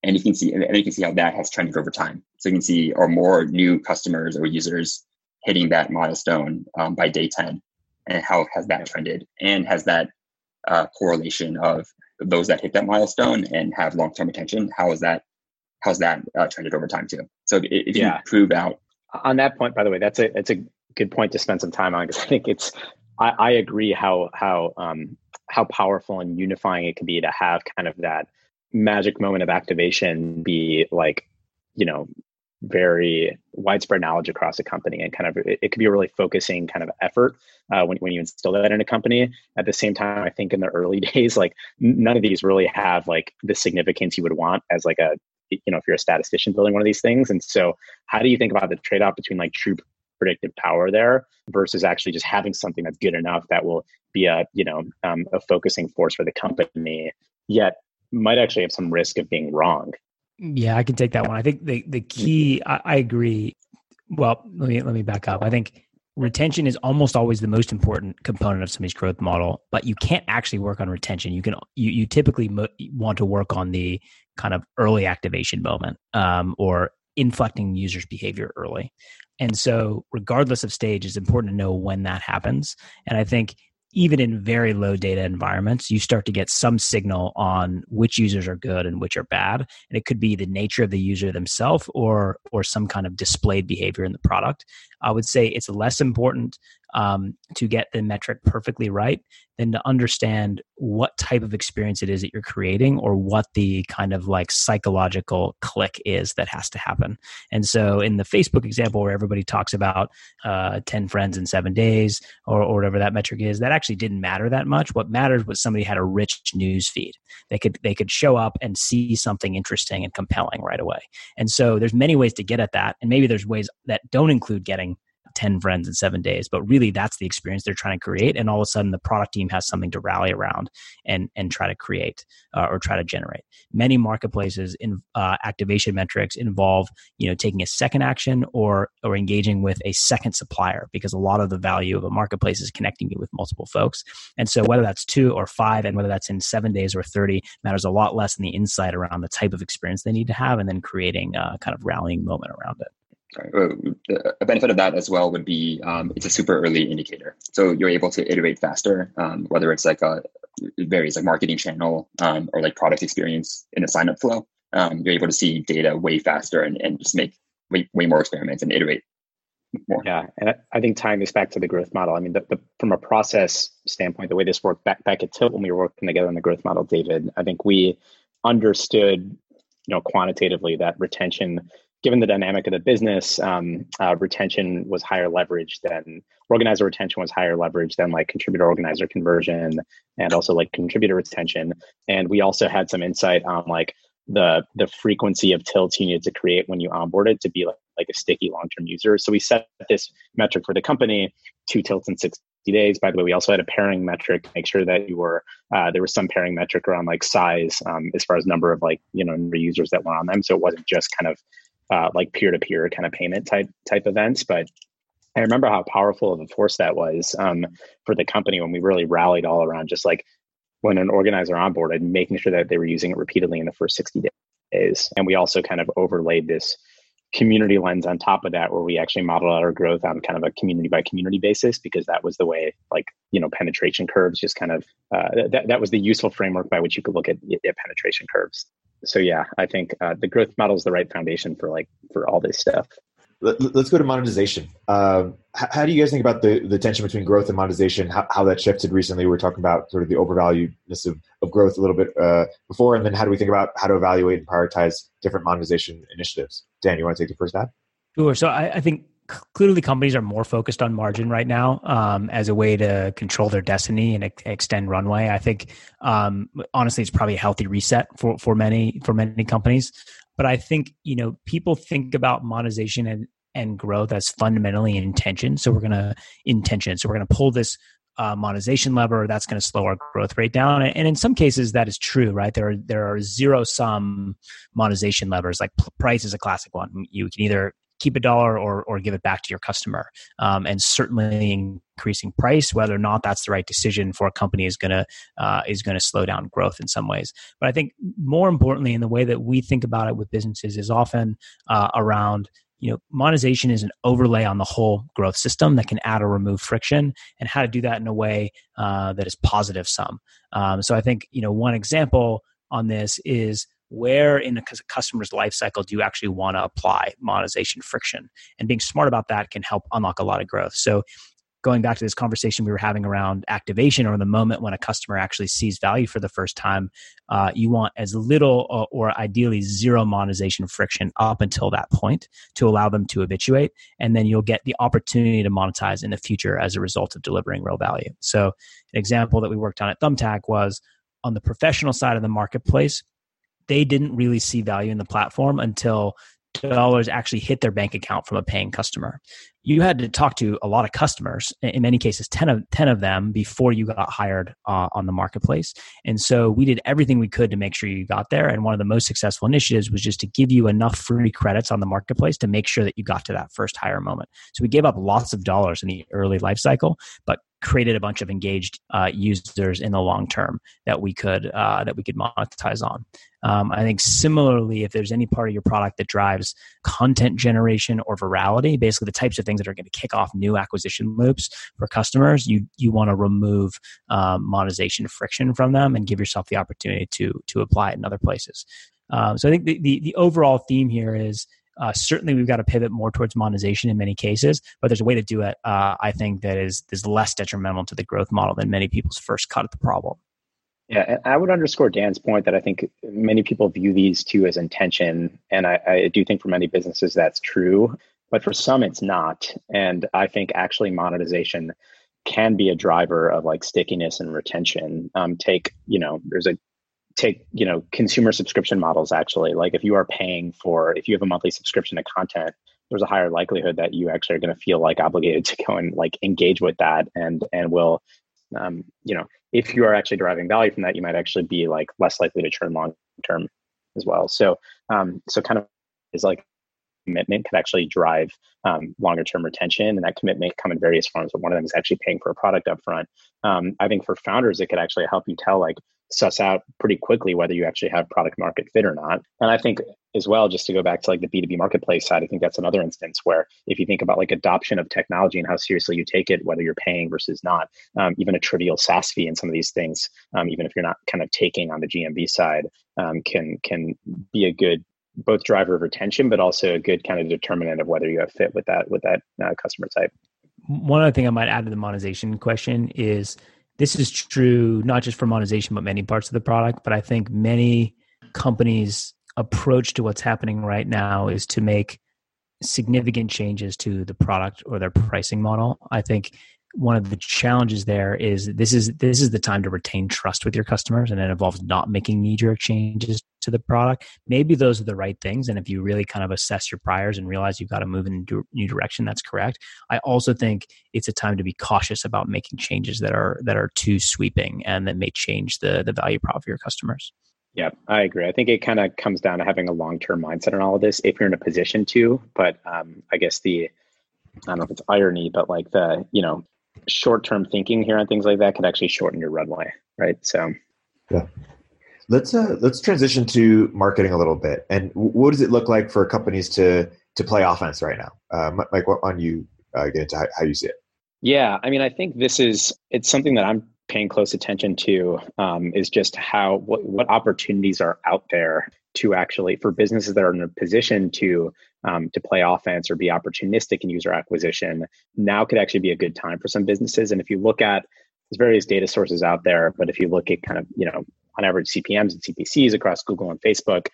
and you can see and you can see how that has trended over time. So you can see are more new customers or users hitting that milestone um, by day ten, and how has that trended, and has that uh, correlation of those that hit that milestone and have long term retention? How is that? How's that uh, trended over time too? So if, you yeah. prove out on that point, by the way, that's a that's a good point to spend some time on because I think it's I, I agree how how um, how powerful and unifying it can be to have kind of that magic moment of activation be like you know very widespread knowledge across a company and kind of it, it could be a really focusing kind of effort uh, when, when you instill that in a company. At the same time i think in the early *laughs* days like none of these really have like the significance you would want as like a you know if you're a statistician building one of these things. And so how do you think about the trade-off between like true predictive power there versus actually just having something that's good enough that will be a you know um, a focusing force for the company yet might actually have some risk of being wrong. Yeah, I can take that one. I think the the key. I, I agree. Well, let me let me back up. I think retention is almost always the most important component of somebody's growth model but you can't actually work on retention you can you, you typically mo- want to work on the kind of early activation moment um, or inflecting users behavior early and so regardless of stage it's important to know when that happens and i think even in very low data environments, you start to get some signal on which users are good and which are bad. And it could be the nature of the user themselves or or some kind of displayed behavior in the product. I would say it's less important um, to get the metric perfectly right than to understand what type of experience it is that you're creating or what the kind of like psychological click is that has to happen. And so, in the Facebook example where everybody talks about uh, 10 friends in seven days or, or whatever that metric is, that actually didn't matter that much. What mattered was somebody had a rich news feed. They could they could show up and see something interesting and compelling right away. And so, there's many ways to get at that, and maybe there's ways that don't include getting 10 friends in seven days but really that's the experience they're trying to create and all of a sudden the product team has something to rally around and and try to create uh, or try to generate. Many marketplaces in uh, activation metrics involve you know taking a second action or or engaging with a second supplier because a lot of the value of a marketplace is connecting you with multiple folks. And so whether that's two or five and whether that's in seven days or 30 matters a lot less than the insight around the type of experience they need to have and then creating a kind of rallying moment around it. uh, a benefit of that as well would be um, it's a super early indicator. So you're able to iterate faster, um, whether it's like a it like marketing channel um, or like product experience in a sign up flow. Um, you're able to see data way faster and, and just make way, way more experiments and iterate more. Yeah, and I think tying this back to the growth model, I mean, the, the, from a process standpoint, the way this worked back back at Tilt when we were working together on the growth model, David, I think we understood, you know, quantitatively that retention given the dynamic of the business, um, uh, retention was higher leverage than organizer retention was higher leverage than like contributor organizer conversion and also like contributor retention. And we also had some insight on like the the frequency of tilts you needed to create when you onboarded to be like, like a sticky long-term user. So we set this metric for the company, two tilts in 60 days. By the way, we also had a pairing metric, make sure that you were uh, there was some pairing metric around like size um, as far as number of like you know users that were on them. So it wasn't just kind of uh, like peer to peer kind of payment type type events. But I remember how powerful of a force that was um, for the company when we really rallied all around just like when an organizer onboarded, making sure that they were using it repeatedly in the first 60 days. And we also kind of overlaid this community lens on top of that where we actually modeled out our growth on kind of a community by community basis because that was the way like you know penetration curves just kind of uh, that, that was the useful framework by which you could look at, at penetration curves so yeah, I think uh, the growth model is the right foundation for like for all this stuff. Let, us go to monetization. Uh, how, do you guys think about the, the tension between growth and monetization? How, how that shifted recently? We were talking about sort of the overvaluedness of, of growth a little bit uh, before, and then how do we think about how to evaluate and prioritize different monetization initiatives? Dan, you want to take the first stab? Sure. So I, I think clearly companies are more focused on margin right now um, as a way to control their destiny and ex- extend runway. I think um, honestly, it's probably a healthy reset for for many for many companies. But I think you know people think about monetization and and growth as fundamentally intention. So we're gonna intention. So we're gonna pull this uh, monetization lever that's going to slow our growth rate down and in some cases that is true right there are there are zero sum monetization levers like price is a classic one you can either keep a dollar or, or give it back to your customer. Um, and certainly increasing price, whether or not that's the right decision for a company is going to uh, is going to slow down growth in some ways. But I think more importantly, in the way that we think about it with businesses is often uh, around you know monetization is an overlay on the whole growth system that can add or remove friction and how to do that in a way uh, that is positive sum um, so i think you know one example on this is where in a customer's life cycle do you actually want to apply monetization friction? And being smart about that can help unlock a lot of growth. So going back to this conversation we were having around activation or the moment when a customer actually sees value for the first time uh, you want as little or, or, ideally zero monetization friction up until that point to allow them to habituate and then you'll get the opportunity to monetize in the future as a result of delivering real value. So an example that we worked on at thumbtack was on the professional side of the marketplace they didn't really see value in the platform until dollars actually hit their bank account from a paying customer. You had to talk to a lot of customers, in many cases, 10 of, 10 of them before you got hired uh, on the marketplace. And so we did everything we could to make sure you got there. And one of the most successful initiatives was just to give you enough free credits on the marketplace to make sure that you got to that first hire moment. So we gave up lots of dollars in the early life cycle, but created a bunch of engaged uh, users in the long term that we could uh, that we could monetize on. Um, I think similarly, if there's any part of your product that drives content generation or virality, basically the types of things that are going to kick off new acquisition loops for customers, you you want to remove um, monetization friction from them and give yourself the opportunity to to apply it in other places. Um, so I think the, the, the overall theme here is uh, certainly we've got to pivot more towards monetization in many cases, but there's a way to do it. Uh, I think that is is less detrimental to the growth model than many people's first cut at the problem. Yeah, I would underscore Dan's point that I think many people view these two as intention, and I, I do think for many businesses that's true, but for some it's not. And I think actually monetization can be a driver of like stickiness and retention. Um, take you know, there's a take you know consumer subscription models actually. Like if you are paying for if you have a monthly subscription to content there's a higher likelihood that you actually are going to feel like obligated to go and like engage with that and and will um, you know if you are actually deriving value from that you might actually be like less likely to churn long term as well. So um so kind of is like commitment could actually drive um, longer term retention and that commitment can come in various forms but one of them is actually paying for a product up front um, i think for founders it could actually help you tell like suss out pretty quickly whether you actually have product market fit or not. And I think as well, just to go back to like the B2B marketplace side, I think that's another instance where if you think about like adoption of technology and how seriously you take it, whether you're paying versus not, um, even a trivial SaaS fee and some of these things, um, even if you're not kind of taking on the GMV side, um, can can be a good both driver of retention, but also a good kind of determinant of whether you have fit with that with that uh, customer type. One other thing I might add to the monetization question is this is true not just for monetization, but many parts of the product. But I think many companies' approach to what's happening right now is to make significant changes to the product or their pricing model. I think one of the challenges there is this is this is the time to retain trust with your customers and it involves not making knee jerk changes to the product maybe those are the right things and if you really kind of assess your priors and realize you've got to move in a new direction that's correct i also think it's a time to be cautious about making changes that are that are too sweeping and that may change the the value prop for your customers yeah, I agree. I think it kind of comes down to having a long term mindset on all of this if you're in a position to. But um, I guess the, I don't know if it's irony, but like the, you know, short term thinking here on things like that can actually shorten your runway, right? So, yeah. Let's uh, let's transition to marketing a little bit. And what does it look like for companies to to play offense right now? Uh, Mike, what on you uh, get into how, how you see it? Yeah, I mean, I think this is it's something that I'm paying close attention to um, is just how what, what opportunities are out there to actually for businesses that are in a position to um, to play offense or be opportunistic in user acquisition now could actually be a good time for some businesses. And if you look at there's various data sources out there but if you look at kind of you know on average cpms and cpcs across google and facebook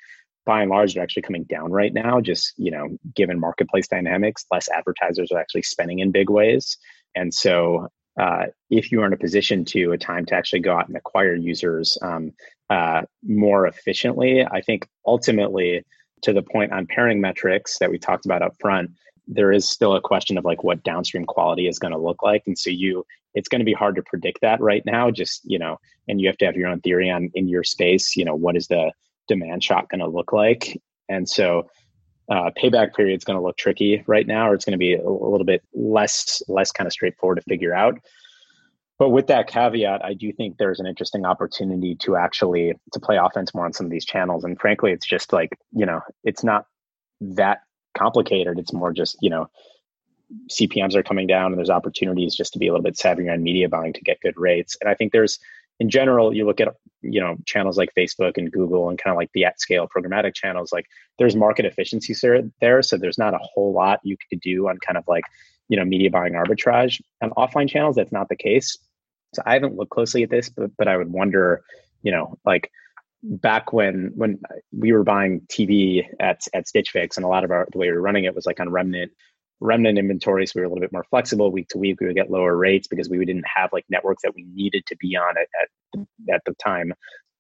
by and large they're actually coming down right now just you know given marketplace dynamics less advertisers are actually spending in big ways. And so uh, if you are in a position to a time to actually go out and acquire users um, uh, more efficiently, I think ultimately to the point on pairing metrics that we talked about up front, there is still a question of like what downstream quality is going to look like, and so you it's going to be hard to predict that right now. Just you know, and you have to have your own theory on in your space. You know, what is the demand shot going to look like, and so uh, payback period is going to look tricky right now, or it's going to be a, a little bit less less kind of straightforward to figure out. But with that caveat, I do think there's an interesting opportunity to actually to play offense more on some of these channels. And frankly, it's just like you know, it's not that complicated. It's more just you know, CPMS are coming down, and there's opportunities just to be a little bit savvier on media buying to get good rates. And I think there's in general, you look at you know channels like Facebook and Google and kind of like the at scale programmatic channels. Like there's market efficiencies there, there, so there's not a whole lot you could do on kind of like you know media buying arbitrage on offline channels. That's not the case. So I haven't looked closely at this, but but I would wonder, you know, like back when when we were buying TV at at Stitch Fix, and a lot of our the way we were running it was like on remnant remnant inventory, so we were a little bit more flexible week to week. We would get lower rates because we didn't have like networks that we needed to be on at at, at the time.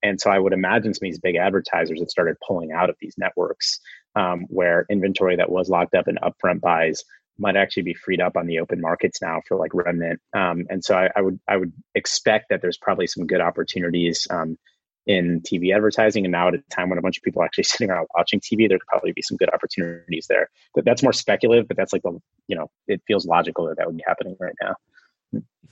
And so I would imagine some of these big advertisers have started pulling out of these networks um, where inventory that was locked up in upfront buys might actually be freed up on the open markets now for like remnant. Um, and so I, I, would I would expect that there's probably some good opportunities um, in TV advertising. And now at a time when a bunch of people are actually *laughs* sitting around watching TV, there could probably be some good opportunities there. But that's more speculative, but that's like the, you know, it feels logical that that would be happening right now.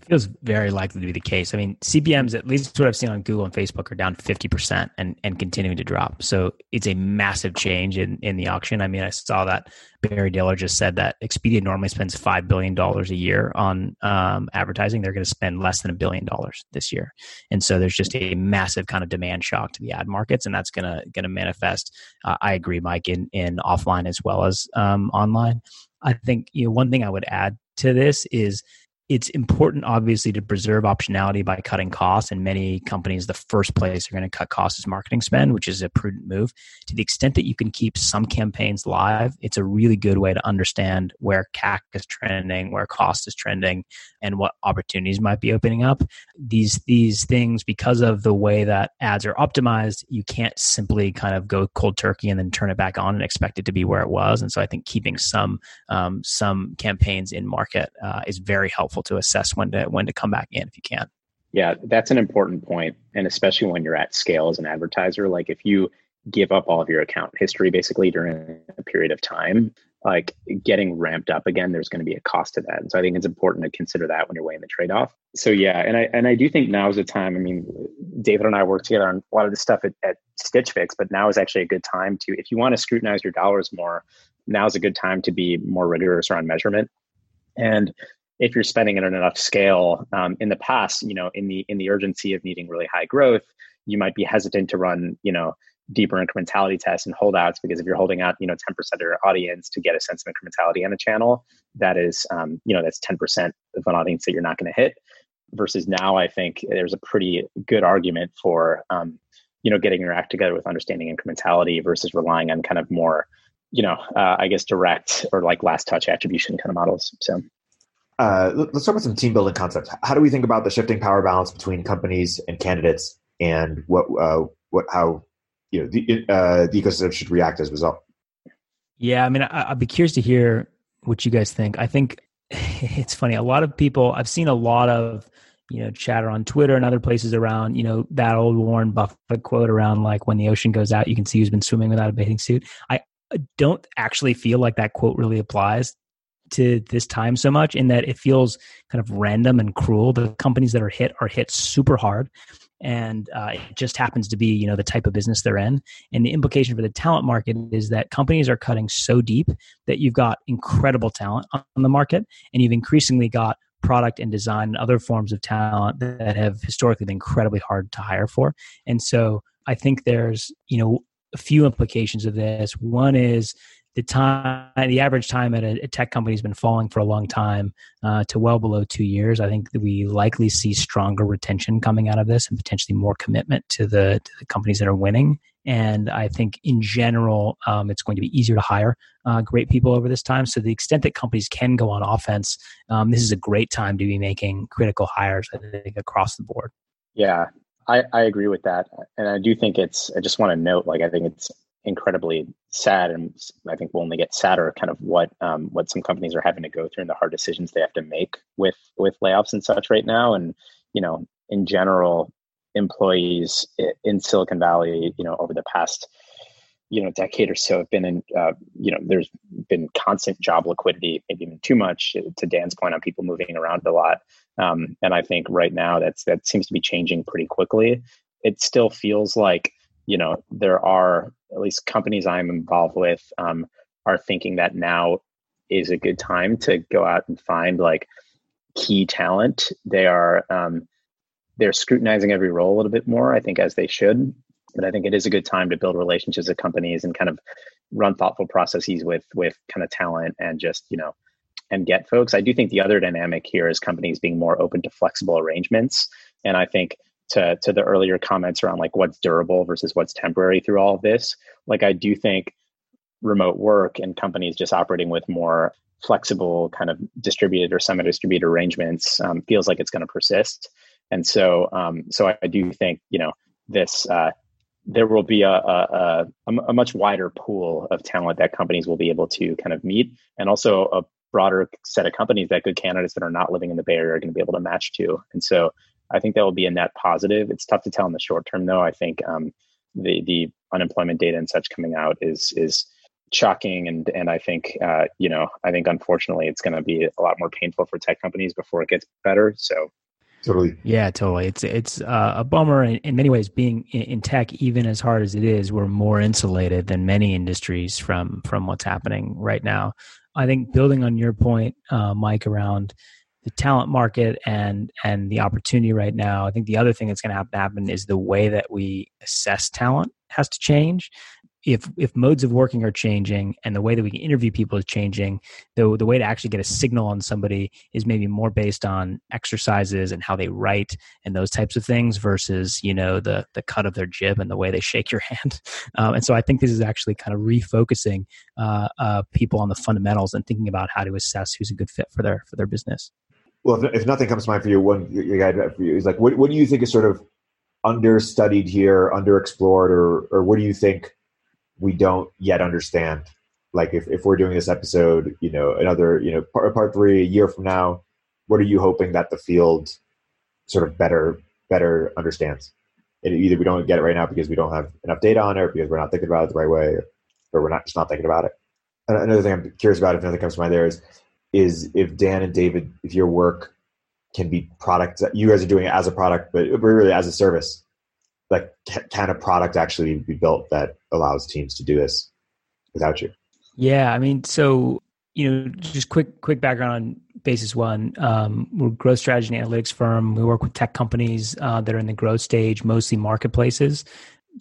Feels very likely to be the case. I mean, CPMs, at least what I've seen on Google and Facebook, are down 50% and, and continuing to drop. So it's a massive change in, in the auction. I mean, I saw that Barry Diller just said that Expedia normally spends $5 billion a year on um, advertising. They're going to spend less than a billion dollars this year. And so there's just a massive kind of demand shock to the ad markets. And that's going to, going to manifest, uh, I agree, Mike, in, in offline as well as um, online. I think, you know, one thing I would add to this is it's important obviously to preserve optionality by cutting costs and many companies the first place they're going to cut costs is marketing spend which is a prudent move. To the extent that you can keep some campaigns live it's a really good way to understand where cac is trending where cost is trending and what opportunities might be opening up. These these things because of the way that ads are optimized you can't simply kind of go cold turkey and then turn it back on and expect it to be where it was. And so i think keeping some um, some campaigns in market uh, is very helpful helpful to assess when to when to come back in if you can. Yeah, that's an important point, and especially when you're at scale as an advertiser. Like if you give up all of your account history basically during a period of time, like getting ramped up again, there's going to be a cost to that. And so I think it's important to consider that when you're weighing the trade off. So yeah, and I and I do think now is the time. I mean, David and I work together on a lot of this stuff at, at Stitch Fix, but now is actually a good time to, if you want to scrutinize your dollars more, now is a good time to be more rigorous around measurement. And if you're spending at an enough scale um, in the past you know in the in the urgency of needing really high growth you might be hesitant to run you know deeper incrementality tests and holdouts because if you're holding out you know 10% of your audience to get a sense of incrementality on a channel that is um, you know that's 10% of an audience that you're not going to hit. Versus now i think there's a pretty good argument for um, you know getting your act together with understanding incrementality versus relying on kind of more you know uh, i guess direct or like last touch attribution kind of models so uh, let's talk about some team building concepts. How do we think about the shifting power balance between companies and candidates, and what uh, what how you know the uh, the ecosystem should react as a result? Yeah, I mean, I, I'd be curious to hear what you guys think. I think *laughs* it's funny. A lot of people I've seen a lot of you know chatter on Twitter and other places around you know that old Warren Buffett quote around like when the ocean goes out, you can see who's been swimming without a bathing suit. I don't actually feel like that quote really applies to this time so much in that it feels kind of random and cruel. The companies that are hit are hit super hard, and uh, it just happens to be you know the type of business they're in. And the implication for the talent market is that companies are cutting so deep that you've got incredible talent on the market, and you've increasingly got product and design and other forms of talent that have historically been incredibly hard to hire for. And so I think there's you know a few implications of this. One is the time the average time at a, tech company has been falling for a long time uh, to well below two years. I think we likely see stronger retention coming out of this and potentially more commitment to the, to the companies that are winning. And i think in general um, it's going to be easier to hire uh, great people over this time. So the extent that companies can go on offense um, this is a great time to be making critical hires i think across the board. Yeah I, I agree with that. And i do think it's i just want to note like i think it's incredibly sad, and I think will only get sadder. Kind of what um, what some companies are having to go through and the hard decisions they have to make with with layoffs and such right now. And you know, in general, employees in Silicon Valley, you know, over the past you know decade or so have been in uh, you know there's been constant job liquidity maybe even too much to dan's point on people moving around a lot um, and i think right now that's that seems to be changing pretty quickly it still feels like you know there are at least companies i'm involved with um, are thinking that now is a good time to go out and find like key talent. They are um, they're scrutinizing every role a little bit more i think as they should but i think it is a good time to build relationships with companies and kind of run thoughtful processes with with kind of talent and just you know and get folks. I do think the other dynamic here is companies being more open to flexible arrangements and i think to to the earlier comments around like what's durable versus what's temporary through all of this like i do think remote work and companies just operating with more flexible kind of distributed or semi-distributed arrangements um, feels like it's going to persist. And so um, so I, do think you know this uh, there will be a, a, a, a much wider pool of talent that companies will be able to kind of meet and also a broader set of companies that good candidates that are not living in the bay area are going to be able to match to and so I think that will be a net positive. It's tough to tell in the short term, though. I think um, the the unemployment data and such coming out is is shocking and and I think uh, you know I think unfortunately it's going to be a lot more painful for tech companies before it gets better. So totally, yeah, totally. It's it's uh, a bummer in, in, many ways. Being in, in, tech, even as hard as it is, we're more insulated than many industries from from what's happening right now. I think building on your point, uh, Mike, around the talent market and and the opportunity right now. I think the other thing that's going to have to happen is the way that we assess talent has to change if if modes of working are changing and the way that we can interview people is changing, the the way to actually get a signal on somebody is maybe more based on exercises and how they write and those types of things versus you know the the cut of their jib and the way they shake your *laughs* hand. Um, and so I think this is actually kind of refocusing uh, uh, people on the fundamentals and thinking about how to assess who's a good fit for their for their business. Well, if, if nothing comes to mind for you, one your guide for you is like, what what do you think is sort of understudied here, underexplored, or or what do you think? we don't yet understand. Like if, if we're doing this episode, you know, another, you know, part, part three, a year from now, what are you hoping that the field sort of better better understands? And either we don't get it right now because we don't have enough data on it, or because we're not thinking about it the right way, or we're not just not thinking about it. Another thing I'm curious about, if nothing comes to mind, there is is if Dan and David, if your work can be product, you guys are doing it as a product, but really as a service like can a product actually be built that allows teams to do this without you? Yeah i mean so you know just quick quick background on basis one. Um, we're a growth strategy and analytics firm. We work with tech companies uh, that are in the growth stage mostly marketplaces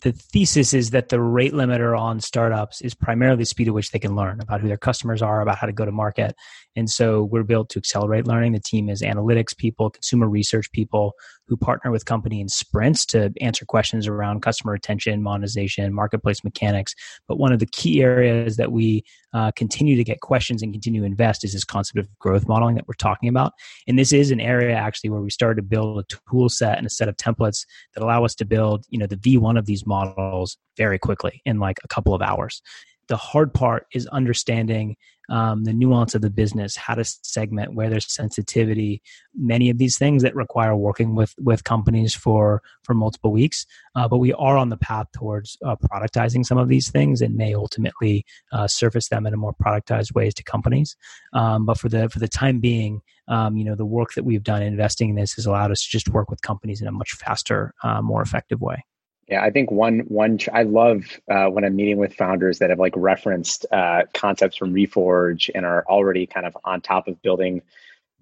the thesis is that the rate limiter on startups is primarily the speed at which they can learn about who their customers are, about how to go to market. And so we're built to accelerate learning. The team is analytics people, consumer research people who partner with company in sprints to answer questions around customer retention, monetization, marketplace mechanics. But one of the key areas that we uh, continue to get questions and continue to invest is this concept of growth modeling that we're talking about. And this is an area actually where we started to build a tool set and a set of templates that allow us to build, you know, the V1 of these models very quickly in like a couple of hours the hard part is understanding um, the nuance of the business, how to segment, where there's sensitivity, many of these things that require working with with companies for for multiple weeks. Uh, but we are on the path towards uh, productizing some of these things and may ultimately uh, surface them in a more productized ways to companies. Um, but for the for the time being, um, you know, the work that we've done investing in this has allowed us to just work with companies in a much faster, uh, more effective way. Yeah, I think one one I love uh, when I'm meeting with founders that have like referenced uh, concepts from Reforge and are already kind of on top of building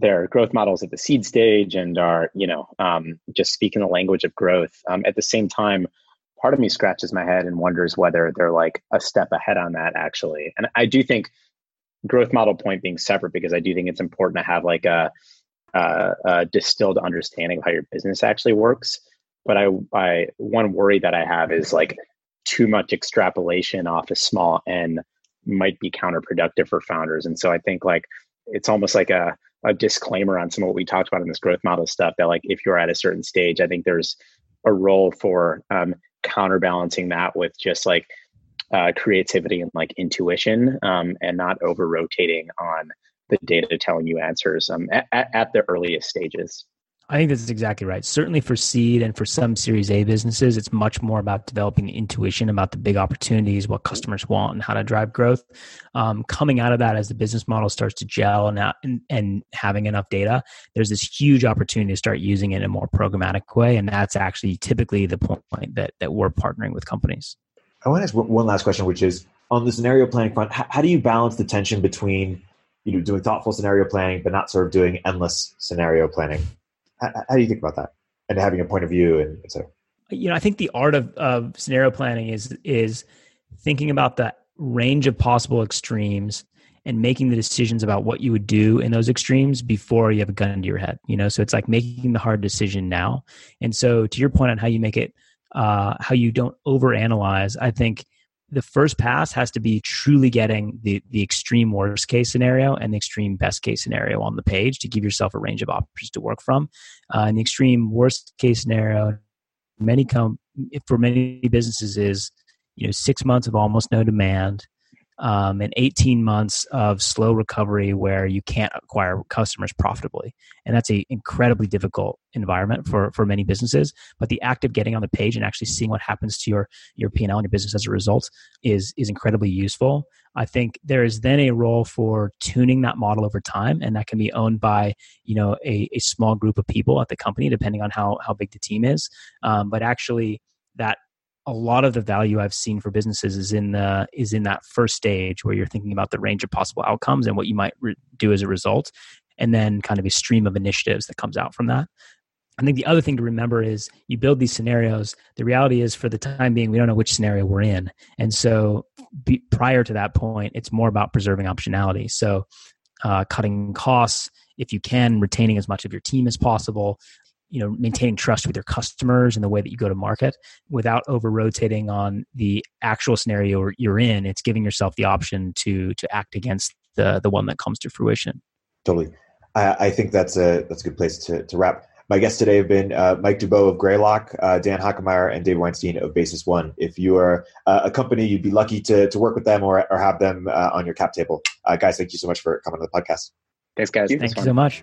their growth models at the seed stage and are you know um, just speaking the language of growth. Um, at the same time, part of me scratches my head and wonders whether they're like a step ahead on that actually. And I do think growth model point being separate because I do think it's important to have like a, a, a distilled understanding of how your business actually works but I, I one worry that I have is like too much extrapolation off a small n might be counterproductive for founders. And so I think like it's almost like a, a disclaimer on some of what we talked about in this growth model stuff that like if you're at a certain stage, I think there's a role for um, counterbalancing that with just like uh, creativity and like intuition um, and not over rotating on the data telling you answers um, at, at the earliest stages. I think that's exactly right. Certainly for seed and for some Series A businesses, it's much more about developing intuition about the big opportunities, what customers want, and how to drive growth. Um, coming out of that, as the business model starts to gel and, and, and having enough data, there's this huge opportunity to start using it in a more programmatic way, and that's actually typically the point that that we're partnering with companies. I want to ask one last question, which is on the scenario planning front. How do you balance the tension between you know doing thoughtful scenario planning, but not sort of doing endless scenario planning? How, how do you think about that and having a point of view and so? You know, I think the art of, of scenario planning is is thinking about the range of possible extremes and making the decisions about what you would do in those extremes before you have a gun to your head you know so it's like making the hard decision now and so to your point on how you make it uh, how you don't overanalyze i think the first pass has to be truly getting the the extreme worst case scenario and the extreme best case scenario on the page to give yourself a range of options to work from. Uh, and the extreme worst case scenario, many come for many businesses is you know six months of almost no demand, um, and 18 months of slow recovery where you can't acquire customers profitably. And that's a incredibly difficult environment for, for many businesses. But the act of getting on the page and actually seeing what happens to your, your P&L and your business as a result is, is incredibly useful. I think there is then a role for tuning that model over time, and that can be owned by you know a, a small group of people at the company, depending on how how big the team is. Um, but actually, that a lot of the value I've seen for businesses is in the is in that first stage where you're thinking about the range of possible outcomes and what you might re- do as a result, and then kind of a stream of initiatives that comes out from that. I think the other thing to remember is you build these scenarios. The reality is, for the time being, we don't know which scenario we're in, and so be, prior to that point, it's more about preserving optionality. So, uh, cutting costs if you can, retaining as much of your team as possible, you know maintaining trust with your customers and the way that you go to market without over rotating on the actual scenario you're in it's giving yourself the option to to act against the the one that comes to fruition totally i, I think that's a that's a good place to, to wrap my guests today have been uh, Mike Duboe of Greylock, uh, Dan Hockenmaier, and Dave Weinstein of Basis One. If you are uh, a company, you'd be lucky to, to work with them or, or have them uh, on your cap table. Uh, guys, thank you so much for coming on the podcast. Thanks, guys. Thank you so much.